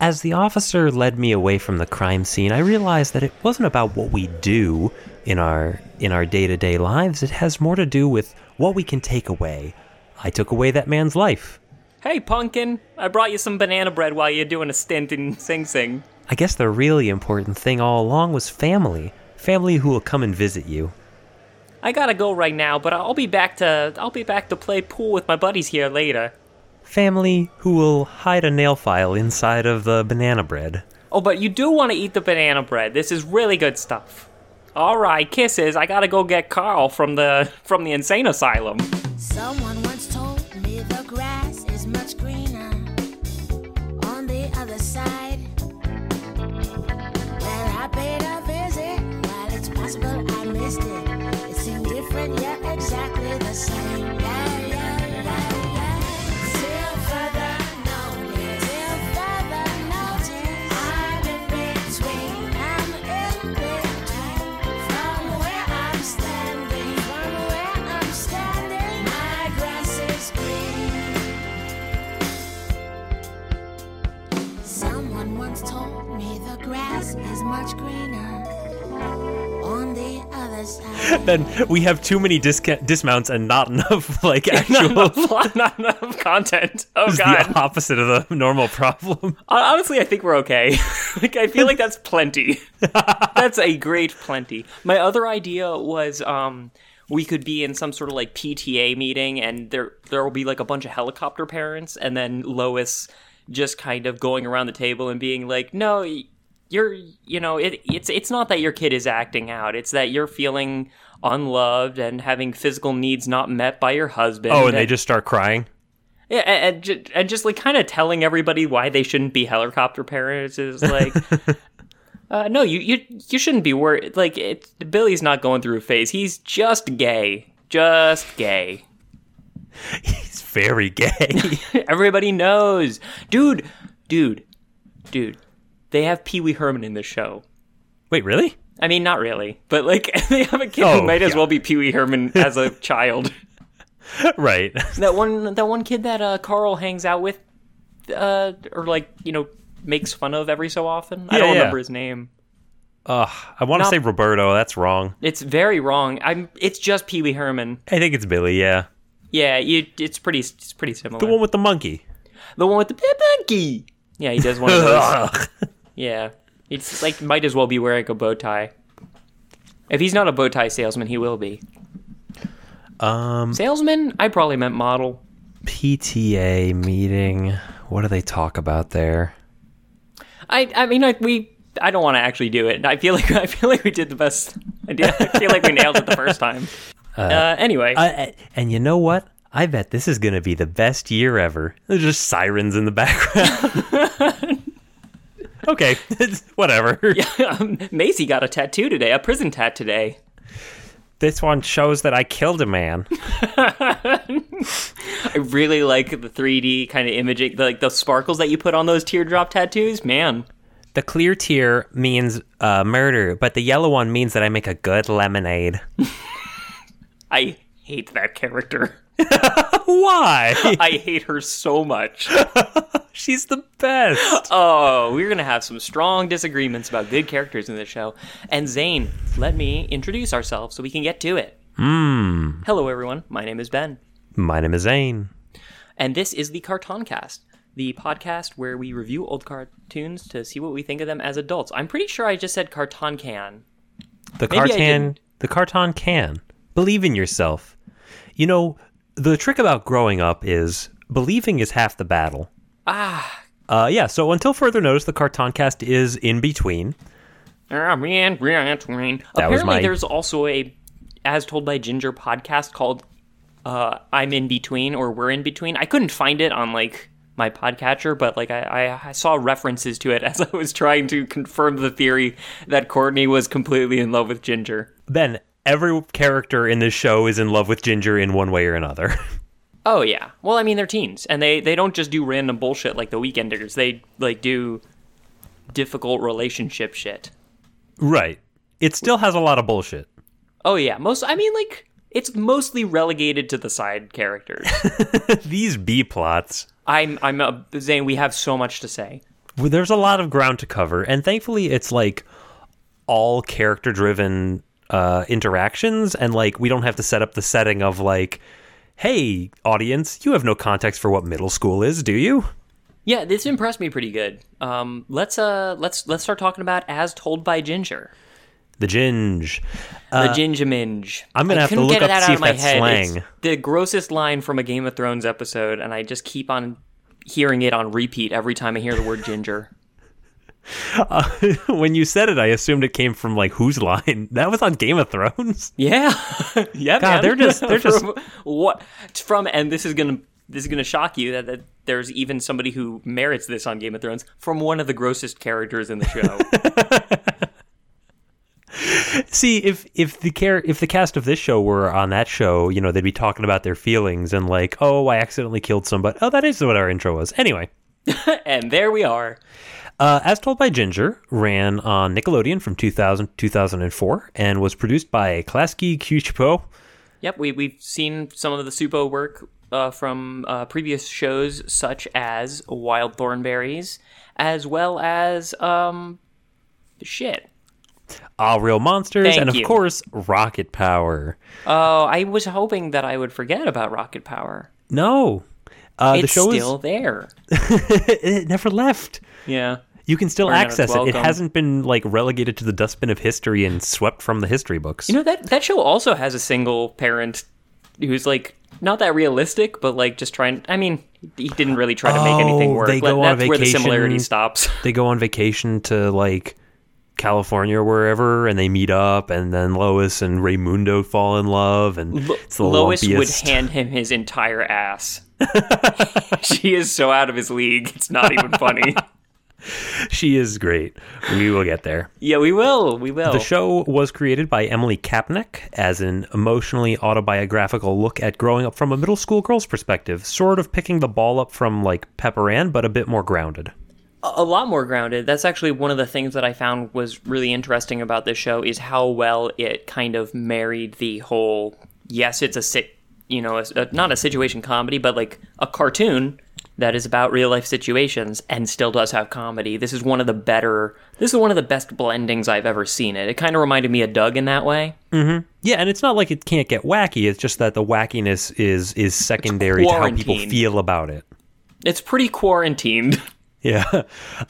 As the officer led me away from the crime scene, I realized that it wasn't about what we do in our in our day-to-day lives. It has more to do with what we can take away. I took away that man's life. Hey, Pumpkin, I brought you some banana bread while you're doing a stint in Sing Sing. I guess the really important thing all along was family. Family who will come and visit you. I gotta go right now, but I'll be back to I'll be back to play pool with my buddies here later. Family who will hide a nail file inside of the banana bread. Oh, but you do want to eat the banana bread. This is really good stuff. All right, kisses. I gotta go get Carl from the from the insane asylum. Someone once told me the grass is much greener on the other side. When I paid a visit, while it's possible I missed it, it seemed different yet exactly the same. Much greener on the other side. Then we have too many disca- dismounts and not enough like not, actual. enough, not enough content. Oh It's god. the opposite of the normal problem. Honestly, I think we're okay. like, I feel like that's plenty. that's a great plenty. My other idea was um, we could be in some sort of like PTA meeting, and there there will be like a bunch of helicopter parents, and then Lois just kind of going around the table and being like, "No, y- you're you know it it's it's not that your kid is acting out; it's that you're feeling." Unloved and having physical needs not met by your husband. Oh, and they just start crying. Yeah, and, and, and just like kind of telling everybody why they shouldn't be helicopter parents is like, uh, no, you you you shouldn't be worried. Like, it, Billy's not going through a phase. He's just gay, just gay. He's very gay. Everybody knows, dude, dude, dude. They have Pee Wee Herman in this show. Wait, really? I mean, not really, but like they have a kid Oh, who might as well be Pee Wee Herman as a child. right. that one that one kid that uh, Carl hangs out with, uh, or like you know makes fun of every so often. I don't yeah. remember his name. Ugh, I want to say Roberto. That's wrong. It's very wrong. I'm. It's just Pee Wee Herman. I think it's Billy. Yeah, Yeah, you. It's pretty. It's pretty similar. the one with the monkey. The one with the monkey. Yeah, he does one of those. Yeah, it's like might as well be wearing a bow tie. If he's not a bow tie salesman, he will be. Um, Salesman? I probably meant model. PTA meeting. What do they talk about there? I. I mean, like we. I don't want to actually do it. I feel like I feel like we did the best. I, I feel like we nailed it the first time. Uh, anyway, I, and you know what? I bet this is going to be the best year ever. There's just sirens in the background. okay, whatever. um, Macy got a tattoo today, a prison tat today. This one shows that I killed a man. I really like the 3D kind of imaging, like the sparkles that you put on those teardrop tattoos. Man, The clear tear means uh, murder, but the yellow one means that I make a good lemonade. I hate that character. Why? I hate her so much. She's the best. Oh, we're gonna have some strong disagreements about good characters in this show. And Zane, let me introduce ourselves so we can get to it. Hmm. Hello, everyone. My name is Ben. My name is Zane. And this is the Cartoncast, the podcast where we review old cartoons to see what we think of them as adults. I'm pretty sure I just said Carton Can. The Maybe carton, the carton can. Believe in yourself. You know, the trick about growing up is believing is half the battle. Ah, Uh, yeah, so until further notice, the Cartoncast is in between. ah. That Apparently, my- there's also a, as told by Ginger podcast called uh, "I'm in between" or "We're in between." I couldn't find it on like my podcatcher, but like I, I, I saw references to it as I was trying to confirm the theory that Courtney was completely in love with Ginger. Then every character in this show is in love with Ginger in one way or another. Oh yeah. Well, I mean they're teens, and they they don't just do random bullshit like the Weekenders. They like do difficult relationship shit. right. It still has a lot of bullshit. Oh yeah. Most. I mean like it's mostly relegated to the side characters. These B plots. I'm I'm uh, saying we have so much to say. there's a lot of ground to cover, and thankfully, it's like all character driven uh, interactions, and like we don't have to set up the setting of like, hey, audience, you have no context for what middle school is, do you? Yeah, this impressed me pretty good. Um, let's uh, let's let's start talking about as told by Ginger, The Ginge. the Ginger Minge. Uh, I'm gonna I have to look get up to out see of if my that's head. It's the grossest line from a Game of Thrones episode, and I just keep on hearing it on repeat every time I hear the word ginger. Uh, when you said it, I assumed it came from like whose line? That was on Game of Thrones. Yeah, yeah, God, man. they're just- they're just- From- what from, and this is gonna this is gonna shock you that, that there's even somebody who merits this on Game of Thrones from one of the grossest characters in the show. See, if if the care if the cast of this show were on that show, you know, they'd be talking about their feelings and like, oh, I accidentally killed somebody. Oh, that is what our intro was. Anyway, and there we are. Uh, as told by Ginger, ran on Nickelodeon from 2000 to 2004 and was produced by Klasky Csupo. Yep, we we've seen some of the Csupo work uh, from uh, previous shows, such as Wild Thornberrys, as well as um, shit. All Real Monsters, Thank and of you. course, Rocket Power. Oh, I was hoping that I would forget about Rocket Power. No, uh, the It's show still there. it never left. Yeah. You can still access it. It hasn't been like relegated to the dustbin of history and swept from the history books. You know that that show also has a single parent who's like not that realistic, but like just trying. I mean, he didn't really try to make oh, anything Oh, work. they go on That's where the vacation. similarity stops. they go on vacation to like California or wherever, and they meet up, and then Lois and Raymundo fall in love, and Lois would hand him his entire ass. she is so out of his league. It's not even funny. she is great. We will get there. yeah, we will. We will. The show was created by Emily Kapnek as an emotionally autobiographical look at growing up from a middle school girl's perspective, sort of picking the ball up from like Pepper Ann, but a bit more grounded. a lot more grounded. That's actually one of the things that I found was really interesting about this show is how well it kind of married the whole. Yes, it's a sit, you know, a, a- not a situation comedy, but like a cartoon that is about real life situations and still does have comedy. This is one of the better. This is one of the best blendings I've ever seen. It. It kind of reminded me of Doug in that way. Mm-hmm. Yeah, and it's not like it can't get wacky. It's just that the wackiness is is secondary to how people feel about it. It's pretty quarantined. Yeah.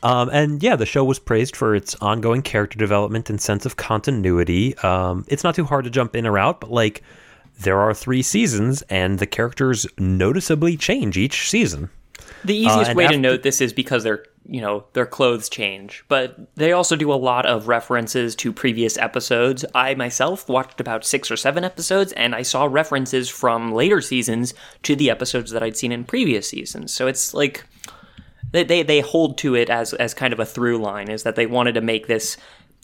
Um, and yeah, the show was praised for its ongoing character development and sense of continuity. Um, it's not too hard to jump in or out, but like there are three seasons and the characters noticeably change each season. The uh, easiest and way to note this is because their you know their clothes change, but they also do a lot of references to previous episodes. I myself watched about six or seven episodes, and I saw references from later seasons to the episodes that I'd seen in previous seasons. So it's like they they, they hold to it as as kind of a through line is that they wanted to make this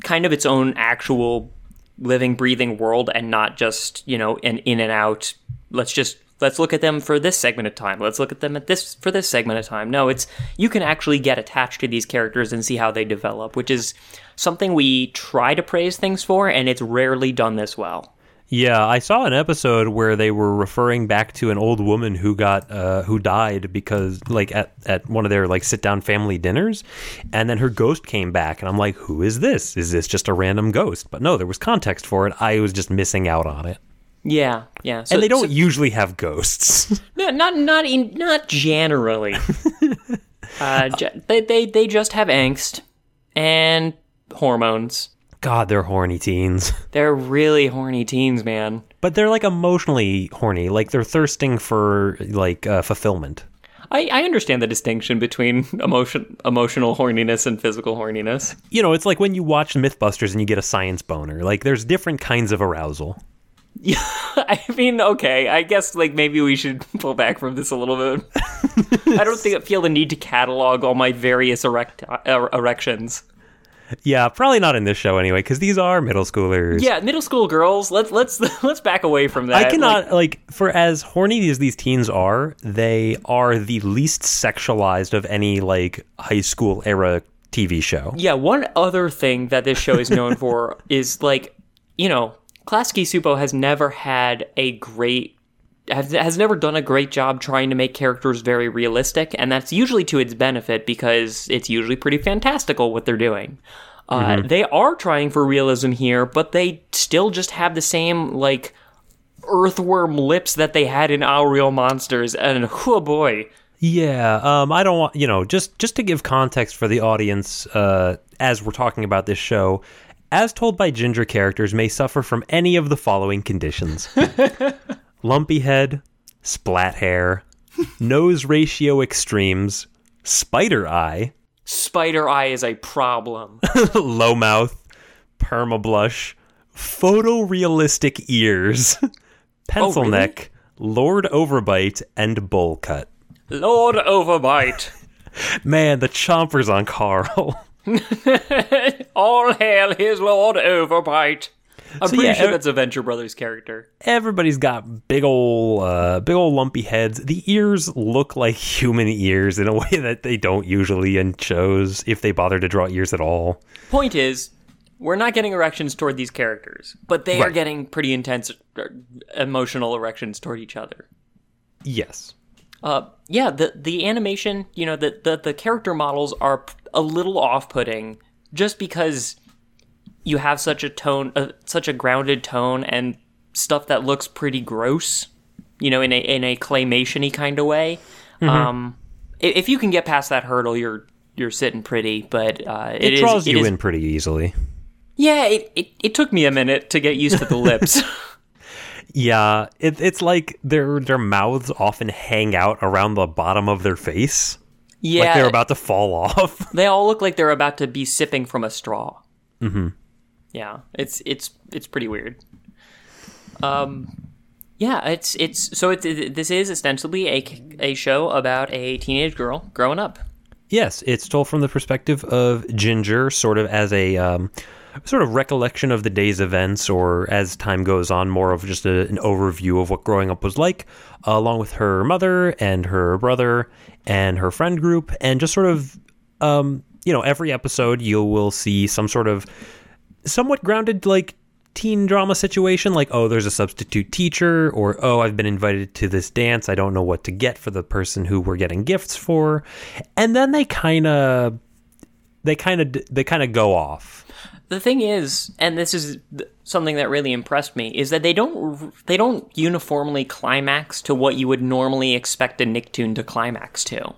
kind of its own actual living breathing world and not just you know an in and out let's just let's look at them for this segment of time let's look at them at this for this segment of time no it's you can actually get attached to these characters and see how they develop which is something we try to praise things for and it's rarely done this well Yeah, I saw an episode where they were referring back to an old woman who got uh, who died because like at, at one of their like sit down family dinners, and then her ghost came back, and I'm like, who is this? Is this just a random ghost? But no, there was context for it. I was just missing out on it. Yeah yeah so, and they don't so- usually have ghosts. No, not not in not generally. uh, they they they just have angst and hormones. God, they're horny teens. They're really horny teens, man. But they're like emotionally horny. Like they're thirsting for like uh, fulfillment. I, I understand the distinction between emotion emotional horniness and physical horniness. You know, it's like when you watch Mythbusters and you get a science boner. Like there's different kinds of arousal. Yeah, I mean, okay, I guess like maybe we should pull back from this a little bit. I don't think I feel the need to catalog all my various erect uh, erections. Yeah, probably not in this show anyway, because these are middle schoolers. Yeah, middle school girls. Let's let's let's back away from that. I cannot Like, like, for as horny as these teens are, they are the least sexualized of any like high school era TV show. Yeah, one other thing that this show is known for is like, you know, Klasky Csupo has never had a great has, has never done a great job trying to make characters very realistic, and that's usually to its benefit because it's usually pretty fantastical what they're doing. Uh, They are trying for realism here, but they still just have the same like earthworm lips that they had in Our Real Monsters, and oh boy, Yeah, um, I don't want you know just just to give context for the audience uh, as we're talking about this show. As told by ginger characters, may suffer from any of the following conditions: lumpy head, splat hair, nose ratio extremes, spider eye, Spider Eye is a problem. low mouth, perma blush, photorealistic ears, pencil oh, really? neck, lord overbite, and bowl cut. Lord Overbite. Man, the chompers on Carl. All hail his Lord Overbite. I'm So, pretty yeah, sure that's a Venture Brothers character. everybody's got big ol' uh, big ol' lumpy heads. The ears look like human ears in a way that they don't usually in shows, if they bother to draw ears at all. Point is, we're not getting erections toward these characters, but they are getting pretty intense uh, emotional erections toward each other. Yes. Uh, yeah, the the animation, you know, the the, the character models are a little off putting, just because you have such a tone, uh, such a grounded tone, and stuff that looks pretty gross, you know, in a in a claymation-y kind of way. Um, if you can get past that hurdle, you're you're sitting pretty. But uh, It, is- It draws it you is- in pretty easily. Yeah, it, it it took me a minute to get used to the lips. Yeah, it, it's like their their mouths often hang out around the bottom of their face, yeah, like they're about to fall off. They all look like they're about to be sipping from a straw. Mm-hmm. Yeah, it's it's it's pretty weird. Um, yeah, it's it's so it's it, this is ostensibly a a show about a teenage girl growing up. Yes, it's told from the perspective of Ginger, sort of as a um, sort of recollection of the day's events, or as time goes on, more of just a, an overview of what growing up was like, uh, along with her mother and her brother and her friend group, and just sort of, um, you know, every episode you will see some sort of somewhat grounded, like teen drama situation like oh there's a substitute teacher or oh i've been invited to this dance. I don't know what to get for the person who we're getting gifts for. And then they kind of they kind of they kind of go off The thing is, and this is something that really impressed me, is that they don't they don't uniformly climax to what you would normally expect a Nicktoon to climax to.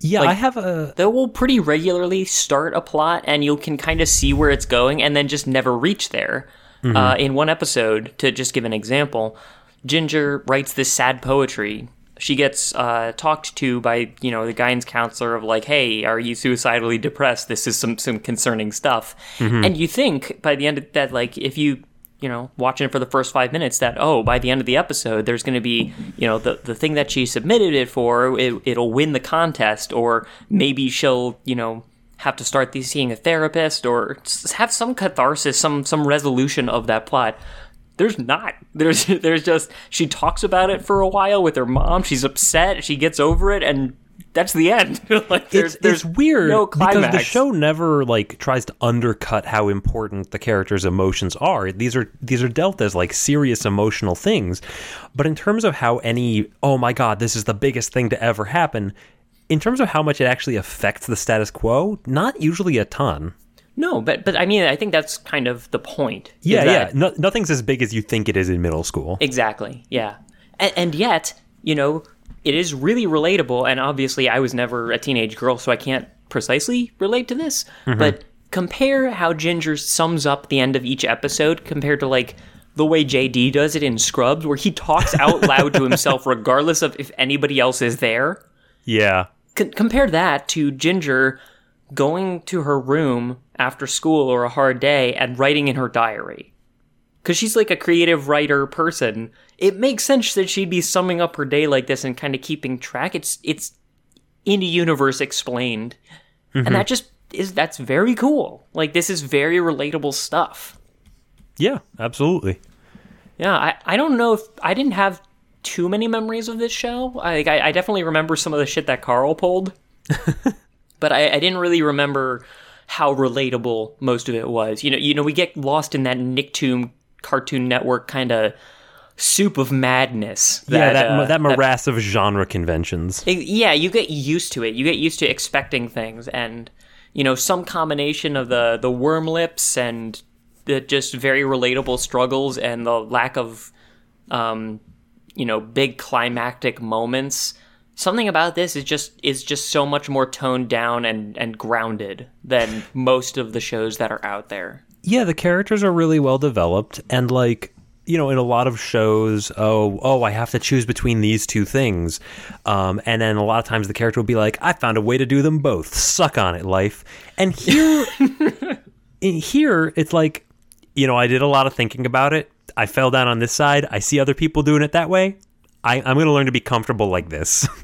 yeah Like- i have a they will pretty regularly start a plot and you can kind of see where it's going and then just never reach there. Uh, in one episode, to just give an example, Ginger writes this sad poetry. She gets uh, talked to by you know the guidance counselor of like, "Hey, are you suicidally depressed? This is some some concerning stuff." And you think by the end of that, like, if you you know watching it for the first five minutes, that oh, by the end of the episode, there's going to be you know the the thing that she submitted it for, it, it'll win the contest, or maybe she'll you know have to start seeing a therapist or have some catharsis, some some resolution of that plot. There's not. There's there's just she talks about it for a while with her mom. She's upset. She gets over it, and that's the end. like there's it's, there's it's weird no climax. because the show never like tries to undercut how important the character's emotions are. These are these are dealt as like serious emotional things, but in terms of how any oh my god this is the biggest thing to ever happen, in terms of how much it actually affects the status quo, not usually a ton. No, but but I mean I think that's kind of the point. Yeah, yeah. No, nothing's as big as you think it is in middle school. Exactly. Yeah. And, and yet, you know, it is really relatable. And obviously, I was never a teenage girl, so I can't precisely relate to this. Mm-hmm. But compare how Ginger sums up the end of each episode compared to like the way JD does it in Scrubs, where he talks out loud to himself regardless of if anybody else is there. Yeah. C- compare that to Ginger going to her room after school or a hard day and writing in her diary. Because she's like a creative writer person. It makes sense that she'd be summing up her day like this and kind of keeping track. It's it's in a universe explained, and mm-hmm. that just is that's very cool. Like this is very relatable stuff. Yeah, absolutely. Yeah, I, I don't know if I didn't have too many memories of this show. I like, I, I definitely remember some of the shit that Carl pulled, but I, I didn't really remember how relatable most of it was. You know, you know, we get lost in that Nicktoon Cartoon Network kind of soup of madness. yeah, that uh, that morass of genre conventions. It- yeah, you get used to it. You get used to expecting things, and you know some combination of the the worm lips and the just very relatable struggles and the lack of, um, you know, big climactic moments. Something about this is just is just so much more toned down and and grounded than most of the shows that are out there. yeah, the characters are really well developed, and like you know, in a lot of shows, oh, oh, I have to choose between these two things, um, and then a lot of times the character will be like, I found a way to do them both. Suck on it, life. And here, in here, it's like, you know, I did a lot of thinking about it. I fell down on this side. I see other people doing it that way. I, I'm going to learn to be comfortable like this.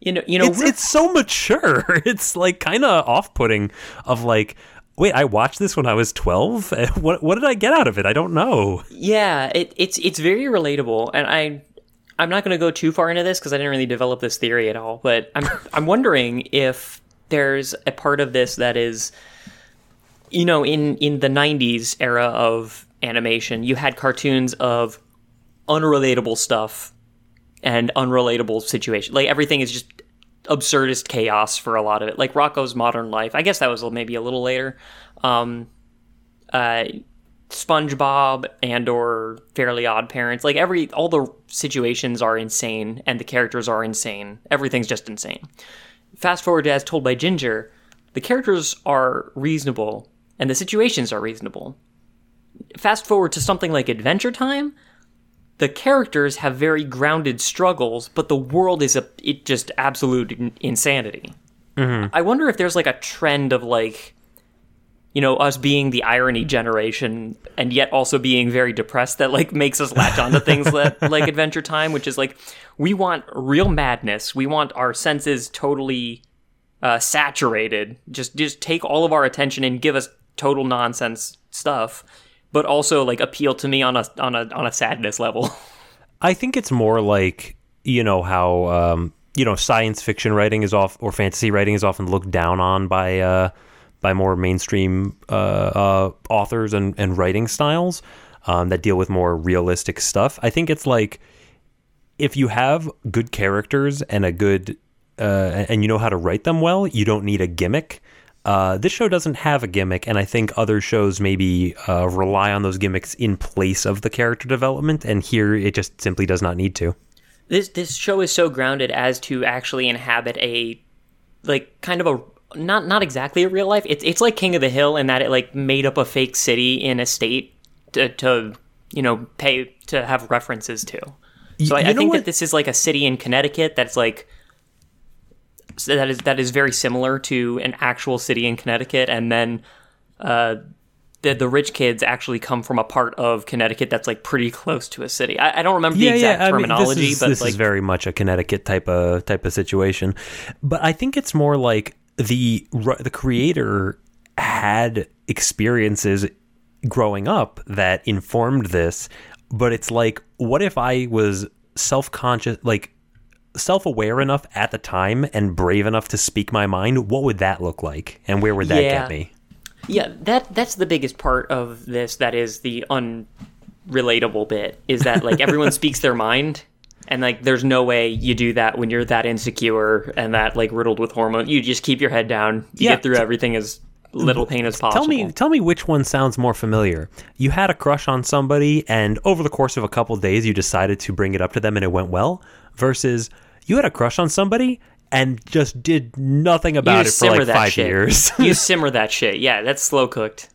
You know, you know, it's, it's so mature. It's like kind of off-putting. Of like, wait, I watched this when I was twelve. What what did I get out of it? I don't know. Yeah, it, it's it's very relatable, and I I'm not going to go too far into this because I didn't really develop this theory at all. But I'm I'm wondering if there's a part of this that is, you know, in in the '90s era of animation, you had cartoons of unrelatable stuff and unrelatable situations. Like everything is just absurdist chaos for a lot of it. Like Rocko's Modern Life. I guess that was maybe a little later. Um, uh, SpongeBob and or Fairly Odd Parents. Like every all the situations are insane and the characters are insane. Everything's just insane. Fast forward to As Told by Ginger, the characters are reasonable and the situations are reasonable. Fast forward to something like Adventure Time, the characters have very grounded struggles, but the world is a it just absolute in- insanity. I wonder if there's like a trend of like you know us being the irony generation and yet also being very depressed that like makes us latch onto things that like adventure time which is like we want real madness. We want our senses totally uh, saturated. Just just take all of our attention and give us total nonsense stuff but also like appeal to me on a on a on a sadness level I think it's more like you know how um, you know science fiction writing is off or fantasy writing is often looked down on by uh, by more mainstream uh, uh, authors and, and writing styles um, that deal with more realistic stuff. I think it's like if you have good characters and a good uh, and you know how to write them well, you don't need a gimmick. Uh, this show doesn't have a gimmick, and I think other shows maybe uh, rely on those gimmicks in place of the character development, and here it just simply does not need to. this this show is so grounded as to actually inhabit a like kind of a not not exactly a real life. It's it's like King of the Hill in that it like made up a fake city in a state to, to you know pay to have references to. So I, you I think what- that this is like a city in Connecticut that's like so that is that is very similar to an actual city in Connecticut, and then uh, the the rich kids actually come from a part of Connecticut that's like pretty close to a city. I, I don't remember the exact terminology, this is, but this like is very much a Connecticut type of type of situation. But I think it's more like the the creator had experiences growing up that informed this. But it's like, what if I was self conscious, like self aware enough at the time and brave enough to speak my mind? What would that look like, and where would that Yeah. get me? Yeah, that that's the biggest part of this. That is the unrelatable bit. Is that like everyone speaks their mind, and like there's no way you do that when you're that insecure and that like riddled with hormones. You just keep your head down. You Yeah. get through everything as little pain as possible. Tell me, tell me which one sounds more familiar. You had a crush on somebody, and over the course of a couple days, you decided to bring it up to them, and it went well. Versus you had a crush on somebody and just did nothing you about it for simmer like that five shit. years. you simmer that shit. Yeah, that's slow cooked.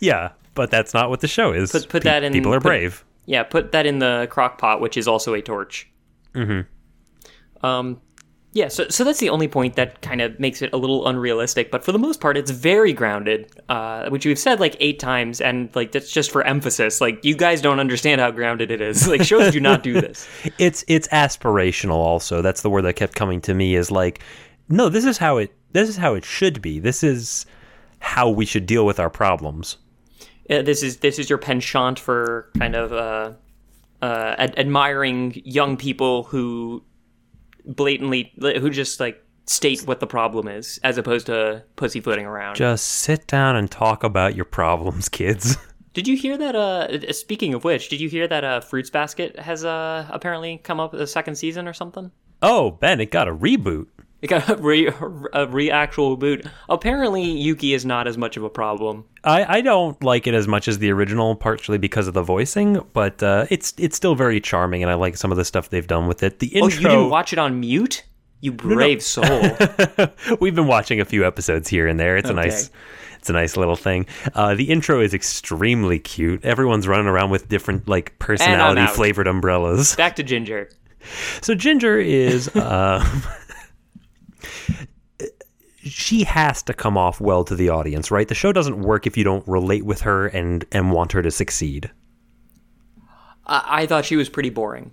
yeah, but that's not what the show is. Put- put Pe- that in- People are put- brave. Yeah, put that in the crock pot, which is also a torch. Mm-hmm. Um, yeah, so so that's the only point that kind of makes it a little unrealistic. But for the most part, it's very grounded, uh, which we've said like eight times, and like that's just for emphasis. Like you guys don't understand how grounded it is. Like shows do not do this. It's it's aspirational. Also, that's the word that kept coming to me. Is like, no, this is how it. This is how it should be. This is how we should deal with our problems. Uh, this is this is your penchant for kind of uh, uh, ad- admiring young people who blatantly who just like state what the problem is, as opposed to pussyfooting around. Just sit down and talk about your problems, kids. Did you hear that? Uh, speaking of which, did you hear that? Uh, Fruits Basket has uh apparently come up with a second season or something. Oh, Ben, it got a reboot. It got a re a re actual boot. Apparently, Yuki is not as much of a problem. I, I don't like it as much as the original, partially because of the voicing, but uh, it's it's still very charming, and I like some of the stuff they've done with it. The Oh, intro. you didn't watch it on mute? You brave soul. We've been watching a few episodes here and there. It's a nice, it's a nice little thing. Uh, the intro is extremely cute. Everyone's running around with different like personality flavored umbrellas. Back to Ginger. So Ginger is, um, she has to come off well to the audience, right? The show doesn't work if you don't relate with her and and want her to succeed. I, I thought she was pretty boring.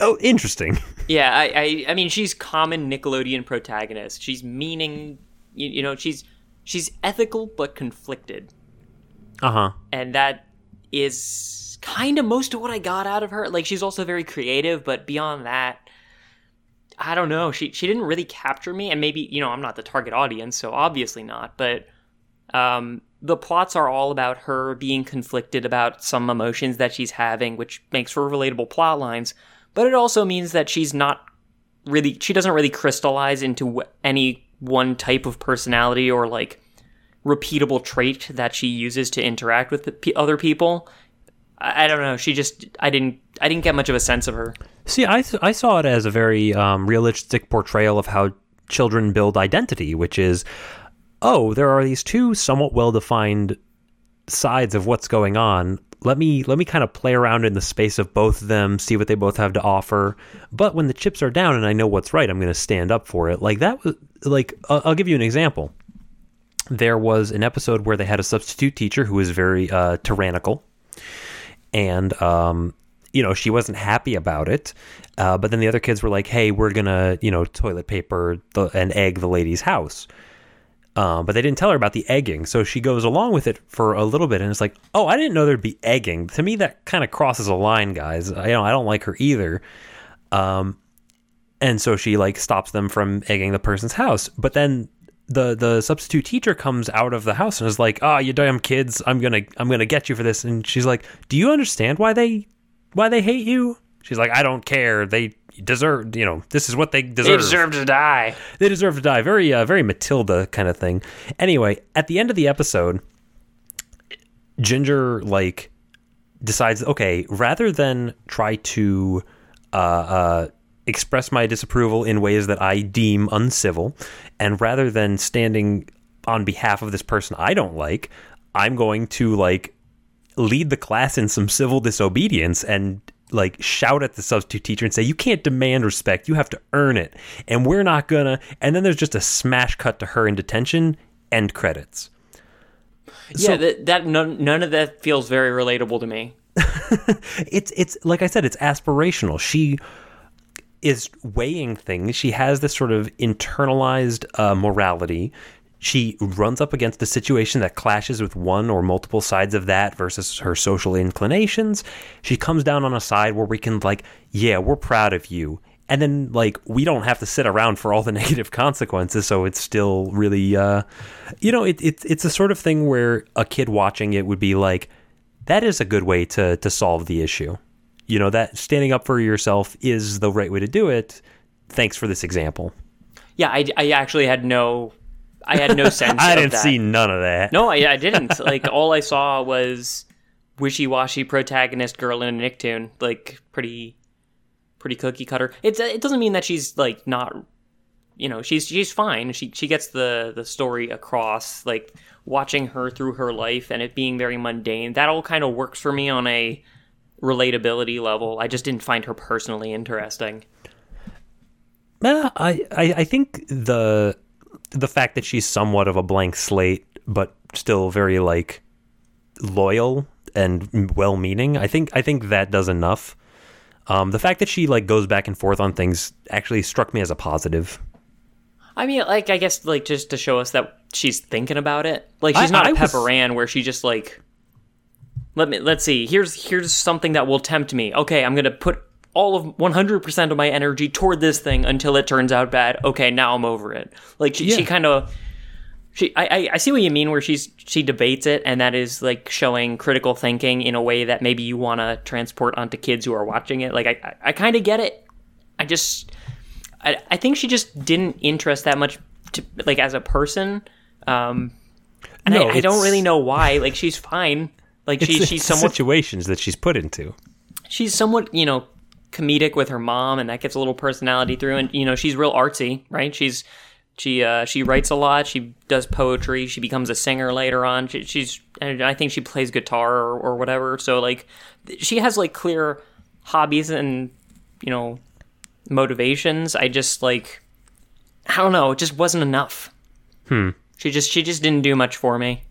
Oh, interesting. Yeah, I, I, I mean, she's common Nickelodeon protagonist. She's meaning, you, you know, she's she's ethical but conflicted, Uh huh. and that is kind of most of what I got out of her. Like, she's also very creative, but beyond that, I don't know. She she didn't really capture me, and maybe you know I'm not the target audience, so obviously not. But um, the plots are all about her being conflicted about some emotions that she's having, which makes for relatable plot lines. But it also means that she's not really she doesn't really crystallize into any one type of personality or like repeatable trait that she uses to interact with other people. I, don't know. She just I didn't I didn't get much of a sense of her. See, I th- I saw it as a very um, realistic portrayal of how children build identity, which is, oh, there are these two somewhat well defined sides of what's going on. Let me let me kind of play around in the space of both of them, see what they both have to offer. But when the chips are down and I know what's right, I'm going to stand up for it. Like that was like I'll, I'll give you an example. There was an episode where they had a substitute teacher who was very uh, tyrannical, and um, you know she wasn't happy about it. Uh, but then the other kids were like, "Hey, we're gonna you know toilet paper the, and egg the lady's house." Um, but they didn't tell her about the egging, so she goes along with it for a little bit, and it's like, "Oh, I didn't know there'd be egging." To me, that kind of crosses a line, guys. I, you know, I don't like her either. Um, and so she like stops them from egging the person's house. But then the the substitute teacher comes out of the house and is like, "Ah, you damn kids! I'm gonna I'm gonna get you for this." And she's like, "Do you understand why they why they hate you?" She's like, "I don't care. They deserve. You know, this is what they deserve. They deserve to die. They deserve to die." Very uh, very Matilda kind of thing. Anyway, at the end of the episode, Ginger like decides, okay, rather than try to uh, uh, express my disapproval in ways that I deem uncivil, and rather than standing on behalf of this person I don't like, I'm going to like lead the class in some civil disobedience and like shout at the substitute teacher and say you can't demand respect. You have to earn it. And we're not gonna. And then there's just a smash cut to her in detention. End credits. Yeah, that, that none, none of that feels very relatable to me. it's it's like I said, it's aspirational. She is weighing things. She has this sort of internalized uh, morality. She runs up against a situation that clashes with one or multiple sides of that versus her social inclinations. She comes down on a side where we can like, yeah, we're proud of you. And then like we don't have to sit around for all the negative consequences, so it's still really uh you know, it, it it's a sort of thing where a kid watching it would be like, that is a good way to to solve the issue. You know that standing up for yourself is the right way to do it. Thanks for this example. Yeah, I, I actually had no, I had no sense. I didn't that. see none of that. No, I, I didn't. like all I saw was wishy-washy protagonist girl in a Nicktoon, like pretty, pretty cookie cutter. It's it doesn't mean that she's like not, you know, she's she's fine. She she gets the the story across. Like watching her through her life and it being very mundane. That all kind of works for me on a relatability level. I just didn't find her personally interesting. Uh, I, I I think the the fact that she's somewhat of a blank slate, but still very like loyal and well-meaning. I think I think that does enough. Um, the fact that she like goes back and forth on things actually struck me as a positive. I mean, like, I guess, like, just to show us that she's thinking about it. Like, she's I- not I a was- Pepper Ann where she just like, let me, let's see. Here's here's something that will tempt me. Okay, I'm gonna put all of 100% of my energy toward this thing until it turns out bad. Okay, now I'm over it. Like, she, she kind of, she I, I I see what you mean where she's she debates it and that is like showing critical thinking in a way that maybe you want to transport onto kids who are watching it. Like I I, I kind of get it. I just I I think she just didn't interest that much to like as a person. Um, and No, I, I don't really know why. Like she's fine. Like she, It's- she's it's somewhat situations that she's put into. she's somewhat you know comedic with her mom and that gets a little personality through and you know she's real artsy right? She's she uh she writes a lot she does poetry she becomes a singer later on. She, she's and i think she plays guitar or, or whatever so like she has like clear hobbies and you know motivations. I just like i don't know it just wasn't enough. Hmm. She just she just didn't do much for me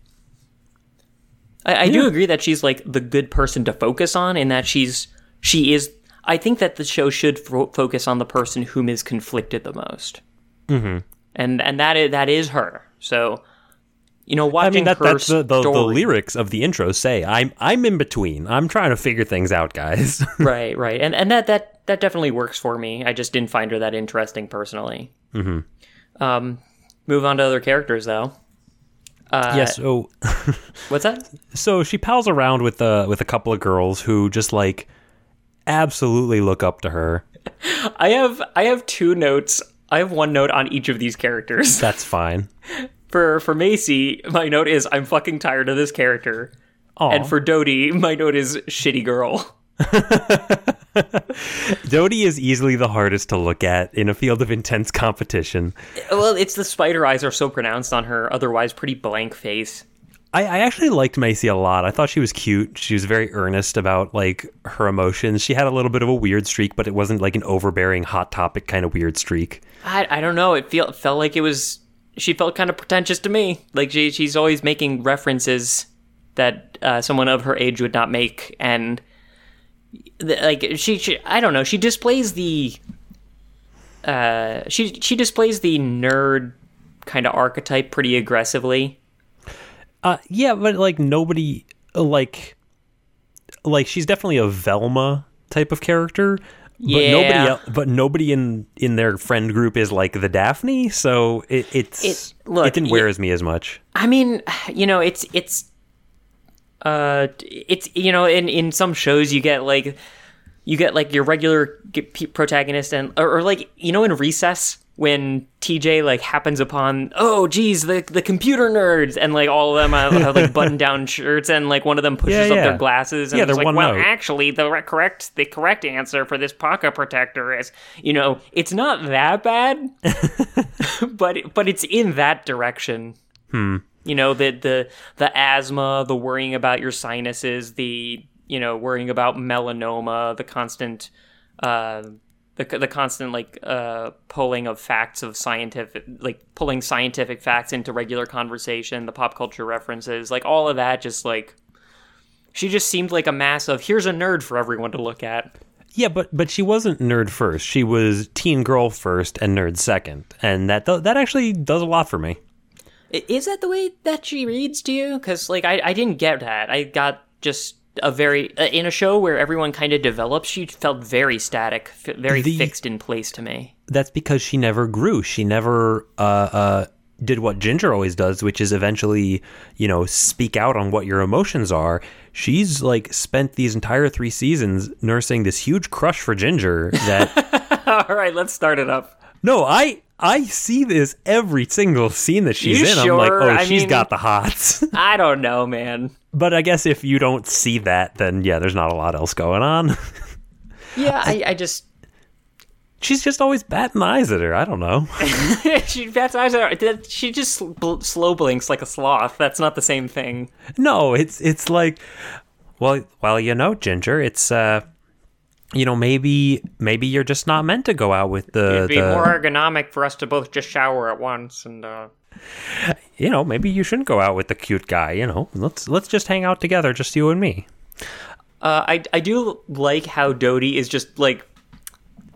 I, I do agree that she's like the good person to focus on, and that she's she is. I think that the show should fo- focus on the person whom is conflicted the most, mm-hmm. and and that is that is her. So, you know, I watching mean, that, her that's the, the, the lyrics of the intro say, I'm, I'm in between. I'm trying to figure things out, guys. right, right, and and that that that definitely works for me. I just didn't find her that interesting personally. Mm-hmm. Um, move on to other characters though. Uh, yes. So, What's that? so she pals around with, uh, with a couple of girls who just like absolutely look up to her. I have I have two notes. I have one note on each of these characters. That's fine. For for Macy, my note is I'm fucking tired of this character. Aw. And for Dodie, my note is shitty girl. Dodie is easily the hardest to look at in a field of intense competition. Well, it's the spider eyes are so pronounced on her otherwise pretty blank face. I, I actually liked Macy a lot. I thought she was cute. She was very earnest about like her emotions. She had a little bit of a weird streak, but it wasn't like an overbearing hot topic kind of weird streak. I I don't know. It feel felt like it was she felt kind of pretentious to me. Like she she's always making references that uh, someone of her age would not make, and like she, she I don't know. She displays the uh she she displays the nerd kind of archetype pretty aggressively. Uh, yeah, but like nobody like like she's definitely a Velma type of character. But Yeah. nobody else, but nobody in in their friend group is like the Daphne, so it it's It- look, it didn't wear as me as much. I mean, you know, it's it's uh it's you know, in in some shows you get like you get like your regular protagonist and or, or like you know in Recess when TJ like happens upon oh geez the the computer nerds and like all of them have, have like button down shirts and like one of them pushes Yeah, up their glasses and Yeah, it's they're like well note. actually the re- correct the correct answer for this pocket protector is you know it's not that bad but but it's in that direction you know the the the asthma the worrying about your sinuses the you know worrying about melanoma the constant uh the, the constant like uh pulling of facts of scientific like pulling scientific facts into regular conversation the pop culture references like all of that just like she just seemed like a mass of here's a nerd for everyone to look at Yeah, but but she wasn't nerd first. She was teen girl first and nerd second, and that that actually does a lot for me. Is that the way that she reads to you? Because like I, I didn't get that. I got just a very uh, in a show where everyone kind of develops. She felt very static, f- very The- fixed in place to me. that's because she never grew. She never uh, uh, did what Ginger always does, which is eventually, you know, speak out on what your emotions are. She's like spent these entire three seasons nursing this huge crush for Ginger. That All right, let's start it up. no, I I see this every single scene that she's You in. I'm like, oh, I she's mean- got the hots. I don't know, man. but I guess if you don't see that, then yeah, there's not a lot else going on. Yeah, I, I just she's just always batting eyes at her. I don't know. she bats eyes at her. She just bl- slow blinks like a sloth. That's not the same thing. No, it's it's like well well you know Ginger it's uh you know maybe maybe you're just not meant to go out with the, It'd be the more ergonomic for us to both just shower at once and. uh you know maybe you shouldn't go out with the cute guy you know let's let's just hang out together just you and me Uh, I I do like how Dodie is just like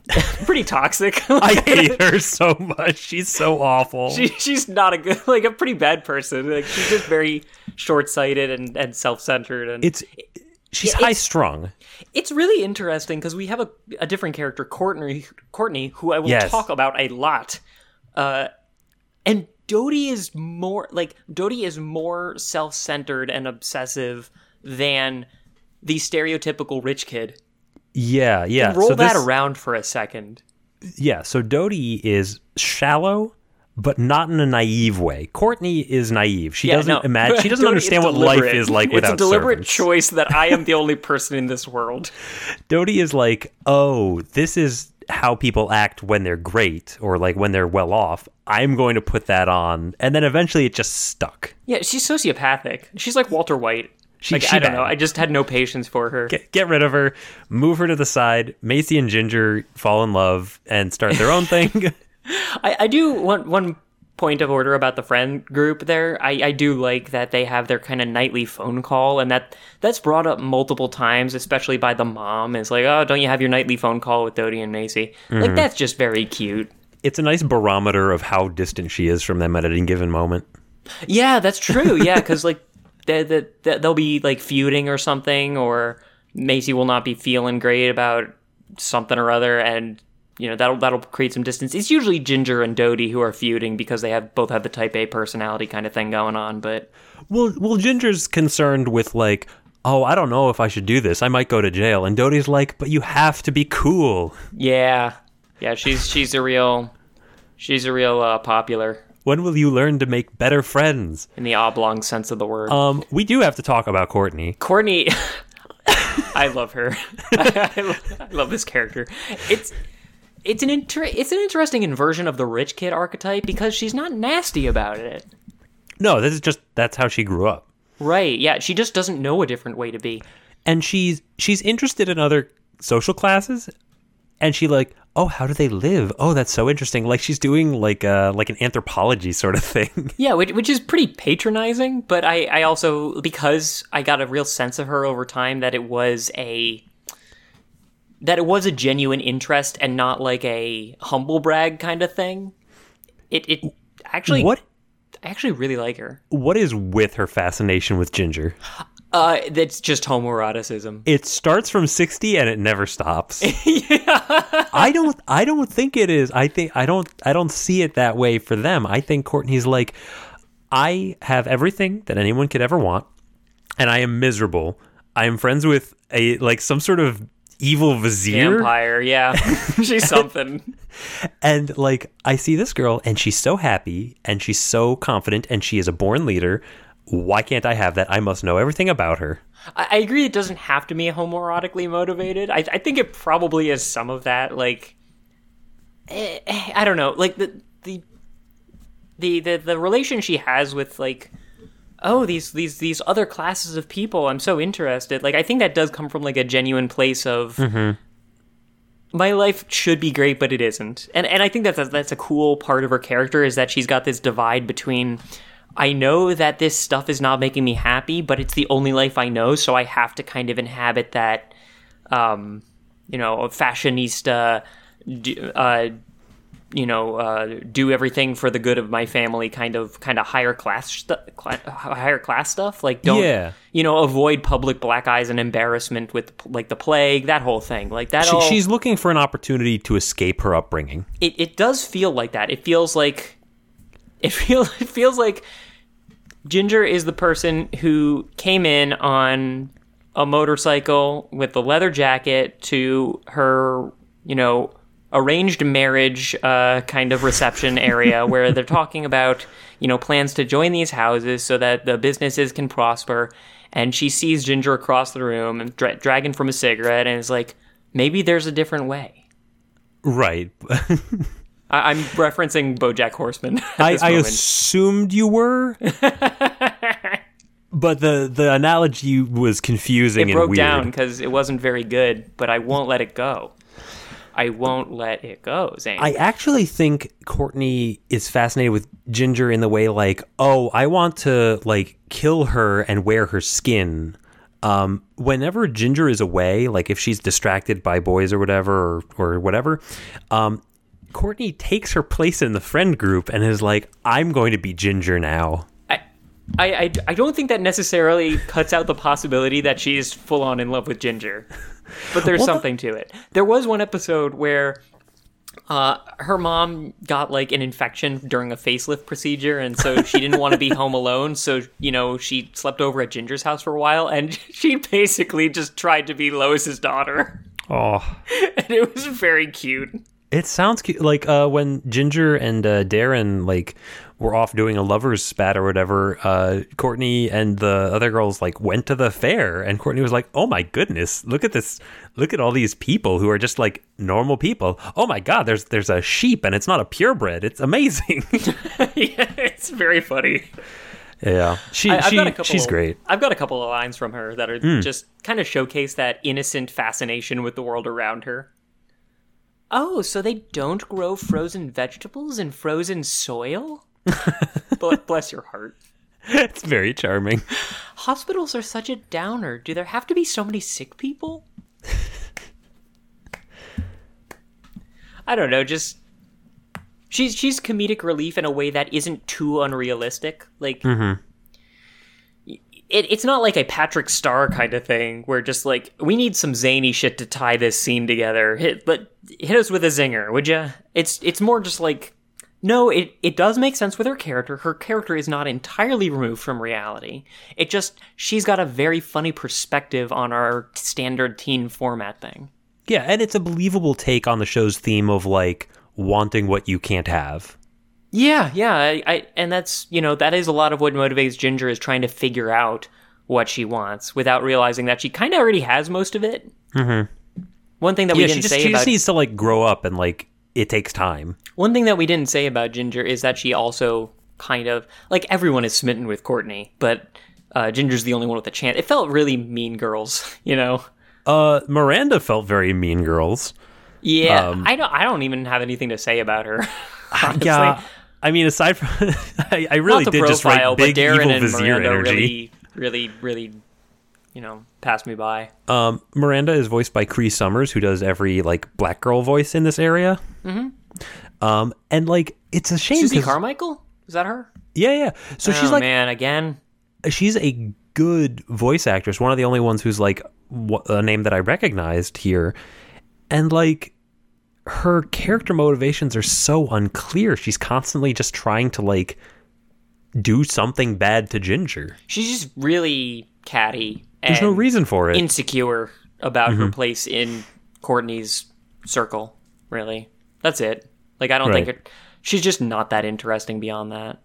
pretty toxic. I hate her so much she's so awful she, she's not a good like a pretty bad person. Like she's just very short sighted and, and self centered and it's she's Yeah, high strung it's really interesting because we have a, a different character, Courtney Courtney, who I will Yes. talk about a lot. Uh and Dodie is more like Dodie is more self-centered and obsessive than the stereotypical rich kid. Yeah, yeah. Roll so that this- around for a second. Yeah, so Dodie is shallow, but not in a naive way. Courtney is naive. She Yeah, doesn't no. imagine. She doesn't understand what life is like without It's a deliberate servants. choice that I am the only person in this world. Dodie is like, oh, this is how people act when they're great or like when they're well off. I'm going to put that on, and then eventually it just stuck. Yeah, she's sociopathic. She's like Walter White. She- like, she I don't bad. know. I just had no patience for her. Get, get rid of her, move her to the side. Macy and Ginger fall in love and start their own thing. I, I do one one point of order about the friend group there. I, I do like that they have their kind of nightly phone call, and that that's brought up multiple times, especially by the mom. It's like, oh, don't you have your nightly phone call with Dodie and Macie? Like mm-hmm. that's just very cute. it's a nice barometer of how distant she is from them at any given moment. Yeah, that's true. Yeah, because like they, they- they'll be like feuding or something, or Macie will not be feeling great about something or other, and you know that'll that'll create some distance. It's usually Ginger and Dodie who are feuding because they have both have the Type A personality kind of thing going on. But Well, well, Ginger's concerned with like, oh, I don't know if I should do this. I might go to jail. And Dodie's like, but you have to be cool. yeah, yeah, she's she's a real she's a real uh, popular When will you learn to make better friends? in the oblong sense of the word. Um, we do have to talk about Courtney. Courtney, I love her. I, love, I love this character. It's it's an inter- it's an interesting inversion of the rich kid archetype because she's not nasty about it. No, this is just that's how she grew up. Right? Yeah, she just doesn't know a different way to be. and she's she's interested in other social classes and she like oh how do they live oh that's so interesting like she's doing like uh like an anthropology sort of thing Yeah, which, which is pretty patronizing, but I, I also because I got a real sense of her over time that it was a that it was a genuine interest and not like a humble brag kind of thing. It it actually what I actually really like her. what is with her fascination with ginger Uh, that's just homoeroticism. it starts from 60 and it never stops yeah. i don't i don't think it is i think i don't i don't see it that way for them i think courtney's like i have everything that anyone could ever want and i am miserable i am friends with a like some sort of evil vizier Vampire, yeah, she's something. And like I see this girl and she's so happy and she's so confident and she is a born leader. Why can't I have that? I must know everything about her. I, I agree. It doesn't have to be homoerotically motivated. I, I think it probably is some of that. Like, eh, eh, I don't know. Like the the the the, the relation she has with like. Oh, these these these other classes of people. I'm so interested. Like, I think that does come from like a genuine place of my life should be great, but it isn't. And and I think that's a, that's a cool part of her character is that she's got this divide between I know that this stuff is not making me happy, but it's the only life I know, so I have to kind of inhabit that um you know, fashionista uh you know, uh, do everything for the good of my family, kind of, kind of higher class, stu- cla- higher class stuff. Like, don't, Yeah. you know, avoid public black eyes and embarrassment with like the plague, that whole thing. Like that. She, all, she's looking for an opportunity to escape her upbringing. it, it does feel like that. It feels like it feels it feels like Ginger is the person who came in on a motorcycle with the leather jacket to her, you know, arranged marriage uh, kind of reception area where they're talking about, you know, plans to join these houses so that the businesses can prosper. And she sees Ginger across the room and dra- dragging from a cigarette and is like, maybe there's a different way. Right. I- I'm referencing BoJack Horseman. I, I assumed you were. but the, the analogy was confusing it broke down because it wasn't very good, but I won't let it go. I won't let it go, Zane. I actually think Courtney is fascinated with Ginger in the way like, oh, I want to like kill her and wear her skin. Um, whenever Ginger is away, like if she's distracted by boys or whatever or, or whatever, um, Courtney takes her place in the friend group and is like, I'm going to be Ginger now. I, I, I, don't think that necessarily cuts out the possibility that she's full on in love with Ginger. But there's Well, something to it. There was one episode where Uh, her mom got like an infection during a facelift procedure, and so she didn't want to be home alone. So you know, she slept over at Ginger's house for a while, and she basically just tried to be Lois's daughter, Oh, and it was very cute. it sounds cute. Like uh, when Ginger and uh, Darren like were off doing a lovers spat or whatever. Uh, Courtney and the other girls like went to the fair, and Courtney was like, "Oh my goodness, look at this! Look at all these people who are just like normal people. Oh my god, there's there's a sheep, and it's not a purebred. It's amazing." yeah, it's very funny. yeah, she I, she couple she's great. I've got a couple of lines from her that are just kind of showcase that innocent fascination with the world around her. Oh, so they don't grow frozen vegetables in frozen soil? Bl- Bless your heart. it's very charming. Hospitals are such a downer. Do there have to be so many sick people? I don't know, just she's she's comedic relief in a way that isn't too unrealistic. Like y- it, it's not like a Patrick Star kind of thing where just like we need some zany shit to tie this scene together. Hit but hit us with a zinger, would you? It's it's more just like no, it, it does make sense with her character. Her character is not entirely removed from reality. It just, she's got a very funny perspective on our standard teen format thing. Yeah, and it's a believable take on the show's theme of like wanting what you can't have. Yeah, yeah. I, I, and that's, you know, that is a lot of what motivates Ginger is trying to figure out what she wants without realizing that she kind of already has most of it. Mm-hmm. One thing that we yeah, she didn't just say she about just needs to like grow up and like it takes time. One thing that we didn't say about Ginger is that she also kind of like everyone is smitten with Courtney, but uh, Ginger's the only one with a chance. It felt really Mean Girls, you know. Uh, Miranda felt very Mean Girls. Yeah, Um, I don't. I don't even have anything to say about her. honestly. Yeah, I mean, aside from, I, I really did just write big but Darren evil and vizier Miranda energy. really, really, really, you know, pass me by. Um, Miranda is voiced by Cree Summers, who does every like black girl voice in this area. Mm-hmm. Um, and like it's a shame. Susie Carmichael is that her? Yeah, yeah. So oh she's like man, again. she's a good voice actress, one of the only ones who's like a name that I recognized here, and like her character motivations are so unclear. She's constantly just trying to like do something bad to Ginger. She's just really catty. There's no reason for it. Insecure about Mm-hmm. her place in Courtney's circle. Really, that's it. Like I don't Right. think it, she's just not that interesting beyond that.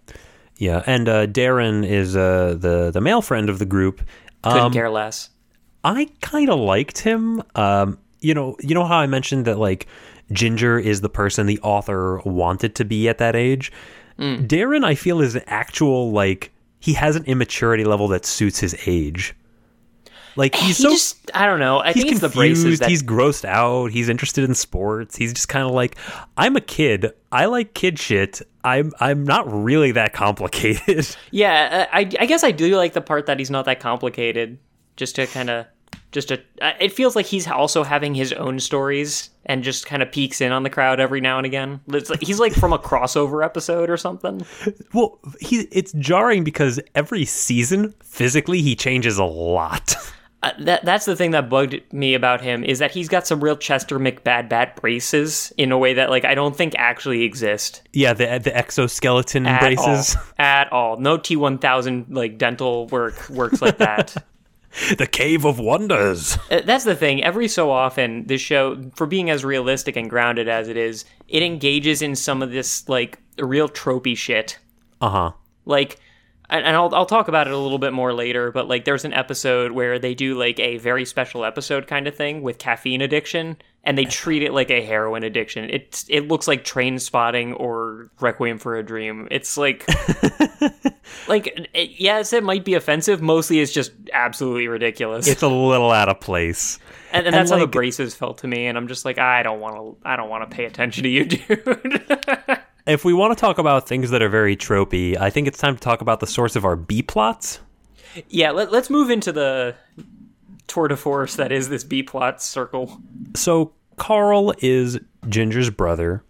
yeah, and uh, Darren is uh, the the male friend of the group. Couldn't Um, care less. I kind of liked him. Um, you know, you know how I mentioned that like Ginger is the person the author wanted to be at that age. Mm. Darren, I feel, is an actual like he has an immaturity level that suits his age. Like he's he so just I don't know. I he's the braces confused. that He's grossed out. He's interested in sports. He's just kind of like, I'm a kid. I like kid shit. I'm I'm not really that complicated. Yeah, I, I guess I do like the part that he's not that complicated. Just to kind of, just to, uh, it feels like he's also having his own stories and just kind of peeks in on the crowd every now and again. It's like, he's like from a crossover episode or something. well, he it's jarring because every season physically he changes a lot. Uh, that that's the thing that bugged me about him is that he's got some real Chester McBadbat braces in a way that like I don't think actually exist Yeah, the the exoskeleton at braces, all. At all, no T one thousand like dental work works like that. the cave of wonders. Uh, That's the thing. Every so often, this show, for being as realistic and grounded as it is, it engages in some of this like real tropey shit. Uh huh. Like, and and I'll I'll talk about it a little bit more later. But like, there's an episode where they do like a very special episode kind of thing with caffeine addiction, and they treat it like a heroin addiction. It's it looks like Trainspotting or Requiem for a Dream. It's like. Like it, yes, it might be offensive. Mostly, it's just absolutely ridiculous. It's a little out of place. And, and that's how the braces felt to me, and I'm just like, I don't want to, I don't want to pay attention to you, dude. If we want to talk about things that are very tropey, I think it's time to talk about the source of our B plots. yeah, let, let's move into the tour de force that is this B plot circle. So Carl is Ginger's brother.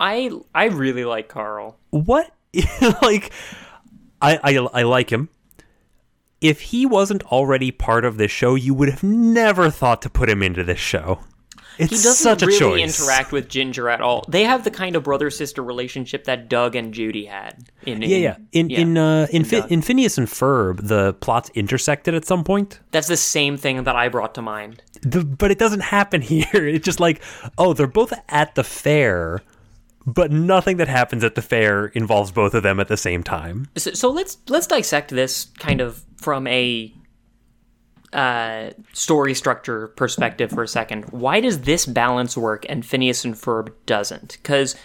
I I really like Carl. What like I, I I like him. If he wasn't already part of this show, you would have never thought to put him into this show. It's he doesn't really interact with Ginger at all. They have the kind of brother sister relationship that Doug and Judy had. In, Yeah, yeah. In in uh, in, Fi- in Phineas and Ferb, the plots intersected at some point. That's the same thing that I brought to mind. The, but it doesn't happen here. It's just like, oh, they're both at the fair, but nothing that happens at the fair involves both of them at the same time. So, so let's let's dissect this kind of from a uh, story structure perspective for a second. Why does this balance work and Phineas and Ferb doesn't? Because